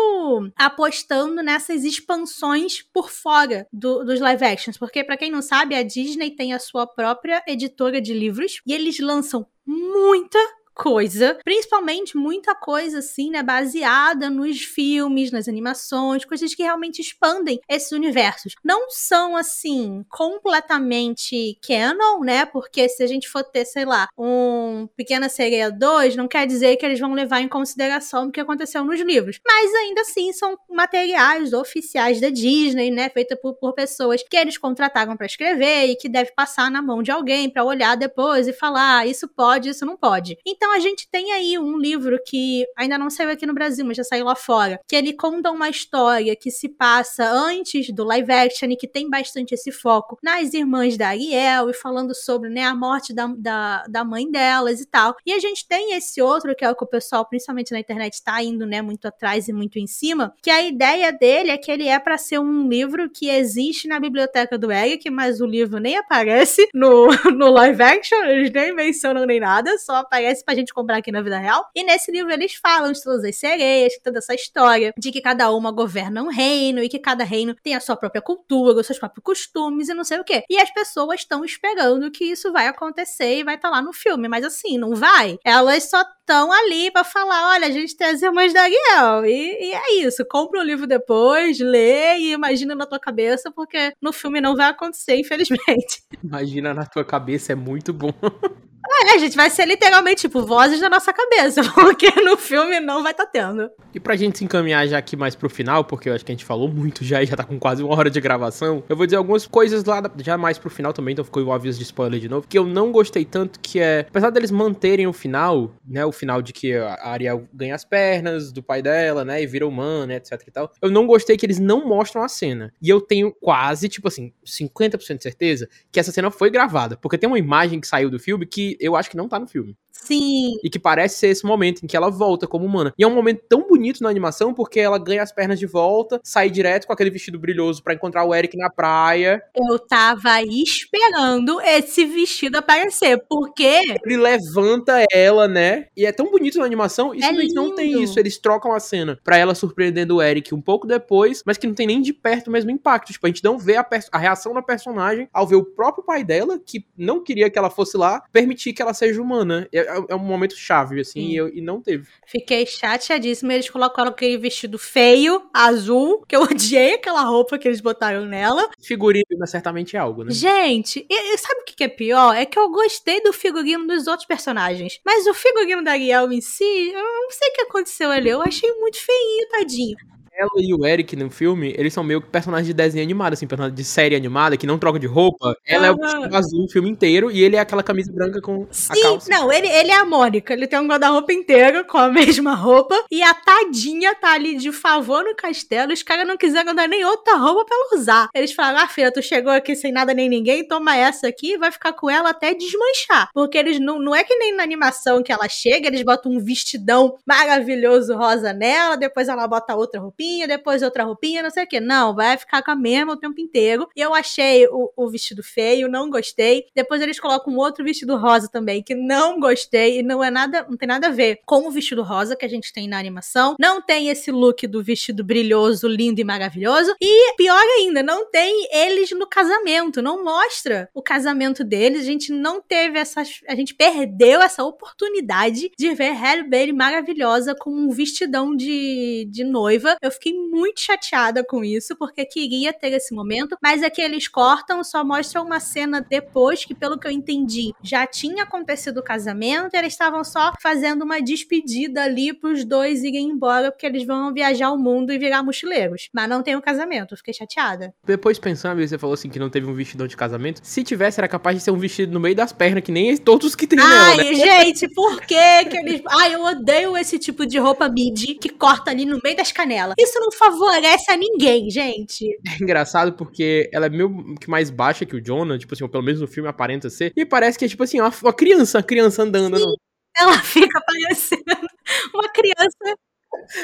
apostando nessas expansões por fora do, dos live actions. Porque, para quem não sabe, a Disney tem a sua própria editora de livros e eles lançam muita coisa, principalmente muita coisa assim, né, baseada nos filmes, nas animações, coisas que realmente expandem esses universos. Não são assim completamente canon, né? Porque se a gente for ter, sei lá, um Pequena Sereia 2, não quer dizer que eles vão levar em consideração o que aconteceu nos livros, mas ainda assim são materiais oficiais da Disney, né, feita por, por pessoas que eles contrataram para escrever e que deve passar na mão de alguém para olhar depois e falar, ah, isso pode, isso não pode. Então então a gente tem aí um livro que ainda não saiu aqui no Brasil, mas já saiu lá fora, que ele conta uma história que se passa antes do live action e que tem bastante esse foco nas irmãs da Ariel e falando sobre né, a morte da, da, da mãe delas e tal. E a gente tem esse outro, que é o que o pessoal, principalmente na internet, está indo né, muito atrás e muito em cima, que a ideia dele é que ele é para ser um livro que existe na biblioteca do Eric, mas o livro nem aparece no, no live action, eles nem mencionam nem nada, só aparece pra gente comprar aqui na vida real. E nesse livro eles falam de todas as sereias, toda essa história, de que cada uma governa um reino e que cada reino tem a sua própria cultura, os seus próprios costumes e não sei o quê. E as pessoas estão esperando que isso vai acontecer e vai estar tá lá no filme, mas assim, não vai. Elas só estão ali para falar: olha, a gente tem as irmãs da Ariel. E, e, é isso. Compra o livro depois, lê e imagina na tua cabeça, porque no filme não vai acontecer, infelizmente. Imagina na tua cabeça, é muito bom. É, a gente vai ser literalmente, tipo, vozes da nossa cabeça, porque no filme não vai estar tá tendo. E pra gente se encaminhar já aqui mais pro final, porque eu acho que a gente falou muito já e já tá com quase uma hora de gravação, eu vou dizer algumas coisas lá já mais pro final também, então ficou o aviso de spoiler de novo, que eu não gostei tanto, que é, apesar deles manterem o final, né, o final de que a Ariel ganha as pernas do pai dela, né, e vira humana, etc e tal, eu não gostei que eles não mostram a cena. E eu tenho quase, tipo assim, 50% de certeza que essa cena foi gravada, porque tem uma imagem que saiu do filme que eu acho que não tá no filme. Sim. E que parece ser esse momento em que ela volta como humana. E é um momento tão bonito na animação porque ela ganha as pernas de volta, sai direto com aquele vestido brilhoso para encontrar o Eric na praia. Eu tava esperando esse vestido aparecer, porque ele levanta ela, né? E é tão bonito na animação, e é não tem isso, eles trocam a cena para ela surpreendendo o Eric um pouco depois, mas que não tem nem de perto o mesmo impacto. Tipo, a gente não vê a, a reação da personagem ao ver o próprio pai dela, que não queria que ela fosse lá, permitir que ela seja humana. É, é, é um momento chave, assim, e, eu, e, não teve. Fiquei chateadíssima. Eles colocaram aquele vestido feio, azul, que eu odiei aquela roupa que eles botaram nela. Figurino é certamente é algo, né? Gente, e, e sabe o que é pior? É que eu gostei do figurino dos outros personagens. Mas o figurino da Ariel em si, eu não sei o que aconteceu ali. Eu achei muito feinho, tadinho ela e o Eric no filme, eles são meio que personagens de desenho animado, assim, personagens de série animada, que não troca de roupa. Ela uhum. é o azul o filme inteiro e ele é aquela camisa branca com Sim, a calça. não, ele, ele é a Mônica. Ele tem um guarda-roupa inteiro com a mesma roupa e a tadinha tá ali de favor no castelo. Os caras não quiseram dar nem outra roupa pra ela usar. Eles falaram, ah, filha, tu chegou aqui sem nada nem ninguém, toma essa aqui e vai ficar com ela até desmanchar. Porque eles não, não é que nem na animação que ela chega, eles botam um vestidão maravilhoso rosa nela, depois ela bota outra roupinha, depois outra roupinha, não sei o que. Não, vai ficar com a mesma o tempo inteiro. E eu achei o, o vestido feio, não gostei. Depois eles colocam um outro vestido rosa também, que não gostei e não é nada, não tem nada a ver com o vestido rosa que a gente tem na animação. Não tem esse look do vestido brilhoso, lindo e maravilhoso. E pior ainda, não tem eles no casamento, não mostra o casamento deles. A gente não teve essa, a gente perdeu essa oportunidade de ver Halle Berry maravilhosa com um vestidão de, de noiva. Eu fiquei muito chateada com isso, porque queria ter esse momento, mas é que eles cortam, só mostram uma cena depois, que pelo que eu entendi, já tinha acontecido o casamento, e eles estavam só fazendo uma despedida ali pros dois irem embora, porque eles vão viajar o mundo e virar mochileiros. Mas não tem o um casamento, fiquei chateada. Depois pensando, você falou assim que não teve um vestidão de casamento. Se tivesse, era capaz de ser um vestido no meio das pernas, que nem todos que tem Ai, nela, né? gente, por que que eles... Ai, eu odeio esse tipo de roupa midi que corta ali no meio das canelas. Isso não favorece a ninguém, gente. É engraçado porque ela é meio que mais baixa que o Jonah, tipo assim, pelo menos no filme aparenta ser. E parece que é tipo assim, uma, uma criança, uma criança andando. Sim, ela fica parecendo uma criança.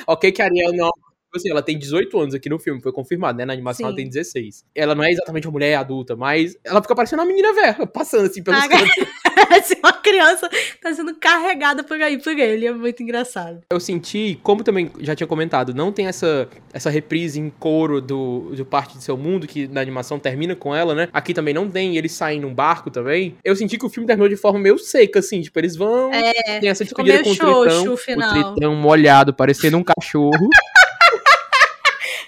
ok, que a Ariel não Tipo assim, ela tem 18 anos aqui no filme, foi confirmado, né? Na animação Sim. ela tem 16. Ela não é exatamente uma mulher adulta, mas ela fica parecendo uma menina velha, passando assim pelos ah, Parece uma criança tá sendo carregada por aí por ele, é muito engraçado. Eu senti, como também já tinha comentado, não tem essa, essa reprise em coro do, do Parte de Seu Mundo, que na animação termina com ela, né? Aqui também não tem, eles saem num barco também. Eu senti que o filme terminou de forma meio seca, assim, tipo, eles vão, é, tem essa despedida com o Tritão, o Tritão molhado, parecendo um cachorro.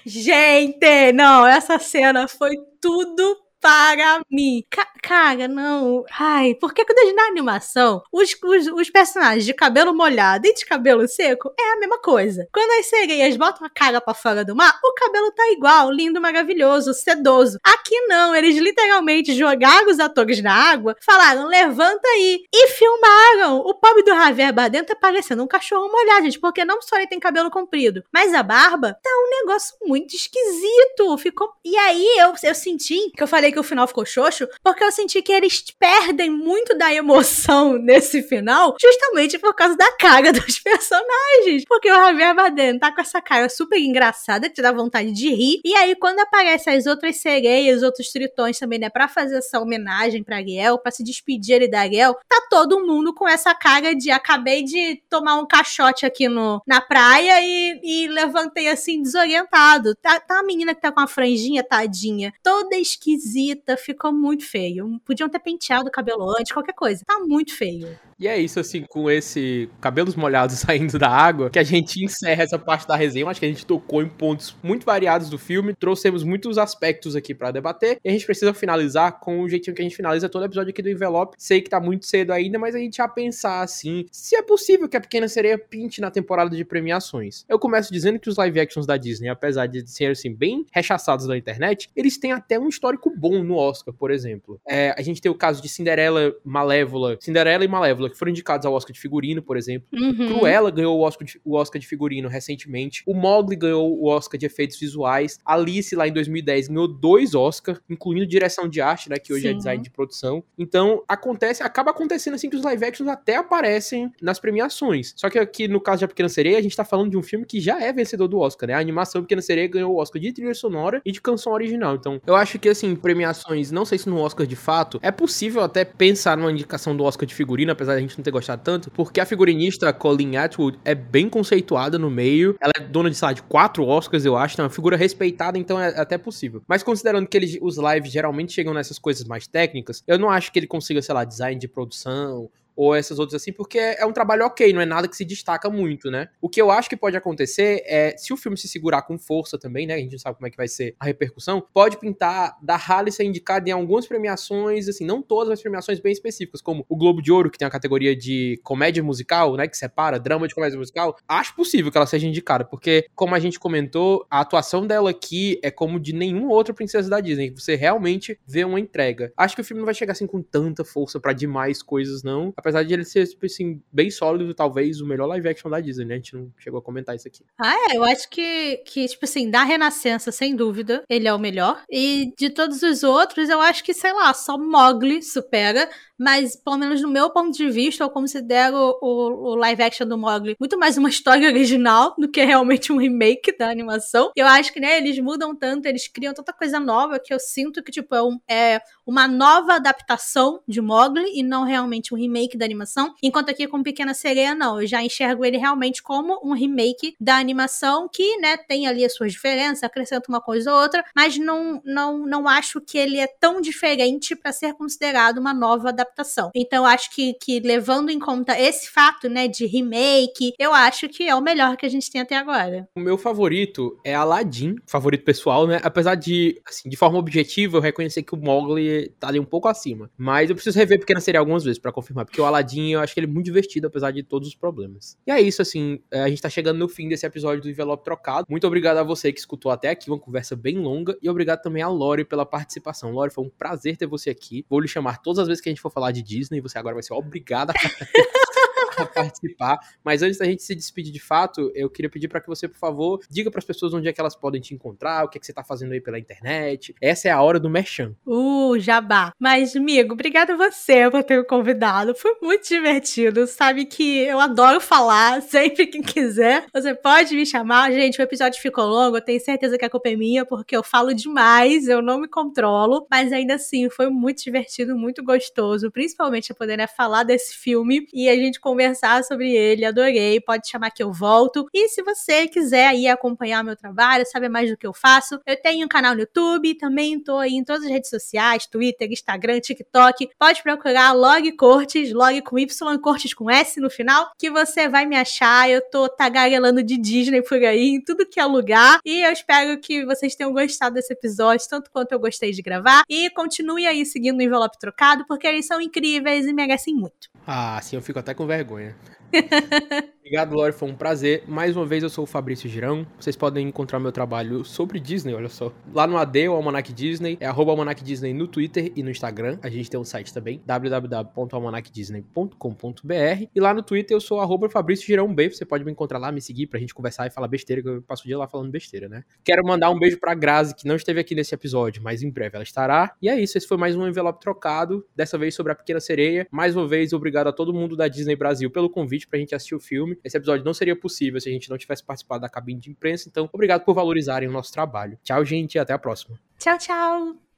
Gente, não, essa cena foi tudo para mim. Ca cara, não. Ai, porque quando na animação, os, os, os, personagens de cabelo molhado e de cabelo seco é a mesma coisa. Quando as sereias botam a cara para fora do mar, o cabelo tá igual, lindo, maravilhoso, sedoso. Aqui não, eles literalmente jogaram os atores na água, falaram, levanta aí, e filmaram. O pobre do Javier Bardem tá parecendo um cachorro molhado, gente, porque não só ele tem cabelo comprido, mas a barba tá um negócio muito esquisito. Ficou. E aí eu, eu senti que eu falei que o final ficou xoxo, porque eu senti que eles perdem muito da emoção nesse final, justamente por causa da cara dos personagens. Porque o Javier Bardem tá com essa cara super engraçada, que te dá vontade de rir. E aí, quando aparecem as outras sereias, outros tritões também, né, pra fazer essa homenagem pra Ariel, pra se despedir ali da Ariel, tá todo mundo com essa cara de acabei de tomar um caixote aqui no, na praia e, e levantei assim, desorientado. Tá, tá a menina que tá com a franjinha, tadinha, toda esquisita, ficou muito feio. Podiam ter penteado o cabelo antes, qualquer coisa. Tá muito feio. E é isso, assim, com esse cabelos molhados saindo da água, que a gente encerra essa parte da resenha. Acho que a gente tocou em pontos muito variados do filme, trouxemos muitos aspectos aqui para debater, e a gente precisa finalizar com o jeitinho que a gente finaliza todo episódio aqui do Envelope. Sei que tá muito cedo ainda, mas a gente já pensar assim, se é possível que a Pequena Sereia pinte na temporada de premiações. Eu começo dizendo que os live actions da Disney, apesar de serem assim bem rechaçados na internet, eles têm até um histórico bom no Oscar, por exemplo. É, a gente tem o caso de Cinderela Malévola, Cinderela e Malévola, que foram indicados ao Oscar de figurino, por exemplo. Uhum. Cruella ganhou o Oscar, de, o Oscar de figurino recentemente. O Mogli ganhou o Oscar de efeitos visuais. Alice, lá em 2010, ganhou dois Oscars, incluindo direção de arte, né, que hoje é Sim. é design de produção. Então, acontece, acaba acontecendo assim que os live actions até aparecem nas premiações. Só que aqui, no caso de A Pequena Sereia, a gente tá falando de um filme que já é vencedor do Oscar, né? A animação Pequena Sereia ganhou o Oscar de trilha sonora e de canção original. Então, eu acho que, assim, premiações, não sei se no Oscar de fato, é possível até pensar numa indicação do Oscar de figurino, apesar da gente não ter gostado tanto, porque a figurinista Colleen Atwood é bem conceituada no meio. Ela é dona de, lá, de quatro Oscars, eu acho. É uma figura respeitada, então é até possível. Mas considerando que eles, os lives geralmente chegam nessas coisas mais técnicas, eu não acho que ele consiga, sei lá, design de produção ou essas outras assim, porque é um trabalho ok, não é nada que se destaca muito, né? O que eu acho que pode acontecer é, se o filme se segurar com força também, né? A gente não sabe como é que vai ser a repercussão, pode pintar da Halle ser indicada em algumas premiações, assim, não todas as premiações bem específicas, como o Globo de Ouro, que tem a categoria de comédia musical, né? Que separa drama de comédia musical. Acho possível que ela seja indicada, porque, como a gente comentou, a atuação dela aqui é como de nenhuma outra princesa da Disney. Você realmente vê uma entrega. Acho que o filme não vai chegar assim com tanta força para demais coisas, não Apesar de ele ser, tipo assim, bem sólido, talvez o melhor live action da Disney, né? A gente não chegou a comentar isso aqui. Ah, é, eu acho que, que tipo assim, da Renascença, sem dúvida, ele é o melhor. E de todos os outros, eu acho que, sei lá, só Mogli supera mas pelo menos no meu ponto de vista, eu considero o, o, live action do Mogli muito mais uma história original do que realmente um remake da animação. Eu acho que, né, eles mudam tanto, eles criam tanta coisa nova que eu sinto que, tipo, é, um, é uma nova adaptação de Mogli e não realmente um remake da animação. Enquanto aqui com Pequena Sereia, não, eu já enxergo ele realmente como um remake da animação que, né, tem ali as suas diferenças, acrescenta uma coisa ou outra, mas não, não, não acho que ele é tão diferente para ser considerado uma nova adaptação. Então, acho que, que levando em conta esse fato, né, de remake, eu acho que é o melhor que a gente tem até agora. O meu favorito é Aladdin, favorito pessoal, né? Apesar de, assim, de forma objetiva, eu reconhecer que o Mowgli tá ali um pouco acima. Mas eu preciso rever Pequena Sereia algumas vezes para confirmar, porque o Aladdin eu acho que ele é muito divertido, apesar de todos os problemas. E é isso, assim, é, a gente tá chegando no fim desse episódio do Envelope Trocado. Muito obrigado a você que escutou até aqui, uma conversa bem longa, e obrigado também a Lori pela participação. Lori, foi um prazer ter você aqui. Vou lhe chamar todas as vezes que a gente for falar de Disney, você agora vai ser obrigada a a participar. Mas antes da gente se despedir de fato, eu queria pedir para que você, por favor, diga para as pessoas onde é que elas podem te encontrar, o que é que você tá fazendo aí pela internet. Essa é a hora do merchan. Uh, jabá. Mas, amigo, obrigada a você por ter me convidado. Foi muito divertido. Sabe que eu adoro falar sempre que quiser. Você pode me chamar. Gente, o episódio ficou longo. Eu tenho certeza que a culpa é minha, porque eu falo demais, eu não me controlo. Mas ainda assim, foi muito divertido, muito gostoso. Principalmente poder né, falar desse filme e a gente conversar conversar sobre ele, adorei. Pode chamar que eu volto. E se você quiser aí acompanhar meu trabalho, saber mais do que eu faço, eu tenho um canal no YouTube, também tô aí em todas as redes sociais, Twitter, Instagram, TikTok. Pode procurar Log Cortes, Log com Y, Cortes com S no final, que você vai me achar. Eu tô tagarelando de Disney por aí, em tudo que é lugar. E eu espero que vocês tenham gostado desse episódio, tanto quanto eu gostei de gravar. E continue aí seguindo o Envelope Trocado, porque eles são incríveis e merecem muito. Ah, sim, eu fico até com vergonha. Obrigado, Lore, foi um prazer. Mais uma vez, eu sou o Fabrício Girão. Vocês podem encontrar meu trabalho sobre Disney, olha só. Lá no AD, o Almanac Disney, é Almanac Disney no Twitter e no Instagram. A gente tem um site também, www.almanacdisney.com.br. E lá no Twitter eu sou arroba Fabrício Girão B. Você pode me encontrar lá, me seguir pra gente conversar e falar besteira, que eu passo o dia lá falando besteira, né? Quero mandar um beijo pra Grazi, que não esteve aqui nesse episódio, mas em breve ela estará. E é isso, esse foi mais um envelope trocado, dessa vez sobre a Pequena Sereia. Mais uma vez, obrigado a todo mundo da Disney Brasil pelo convite pra gente assistir o filme. Esse episódio não seria possível se a gente não tivesse participado da cabine de imprensa, então obrigado por valorizarem o nosso trabalho. Tchau, gente, e até a próxima. Tchau, tchau.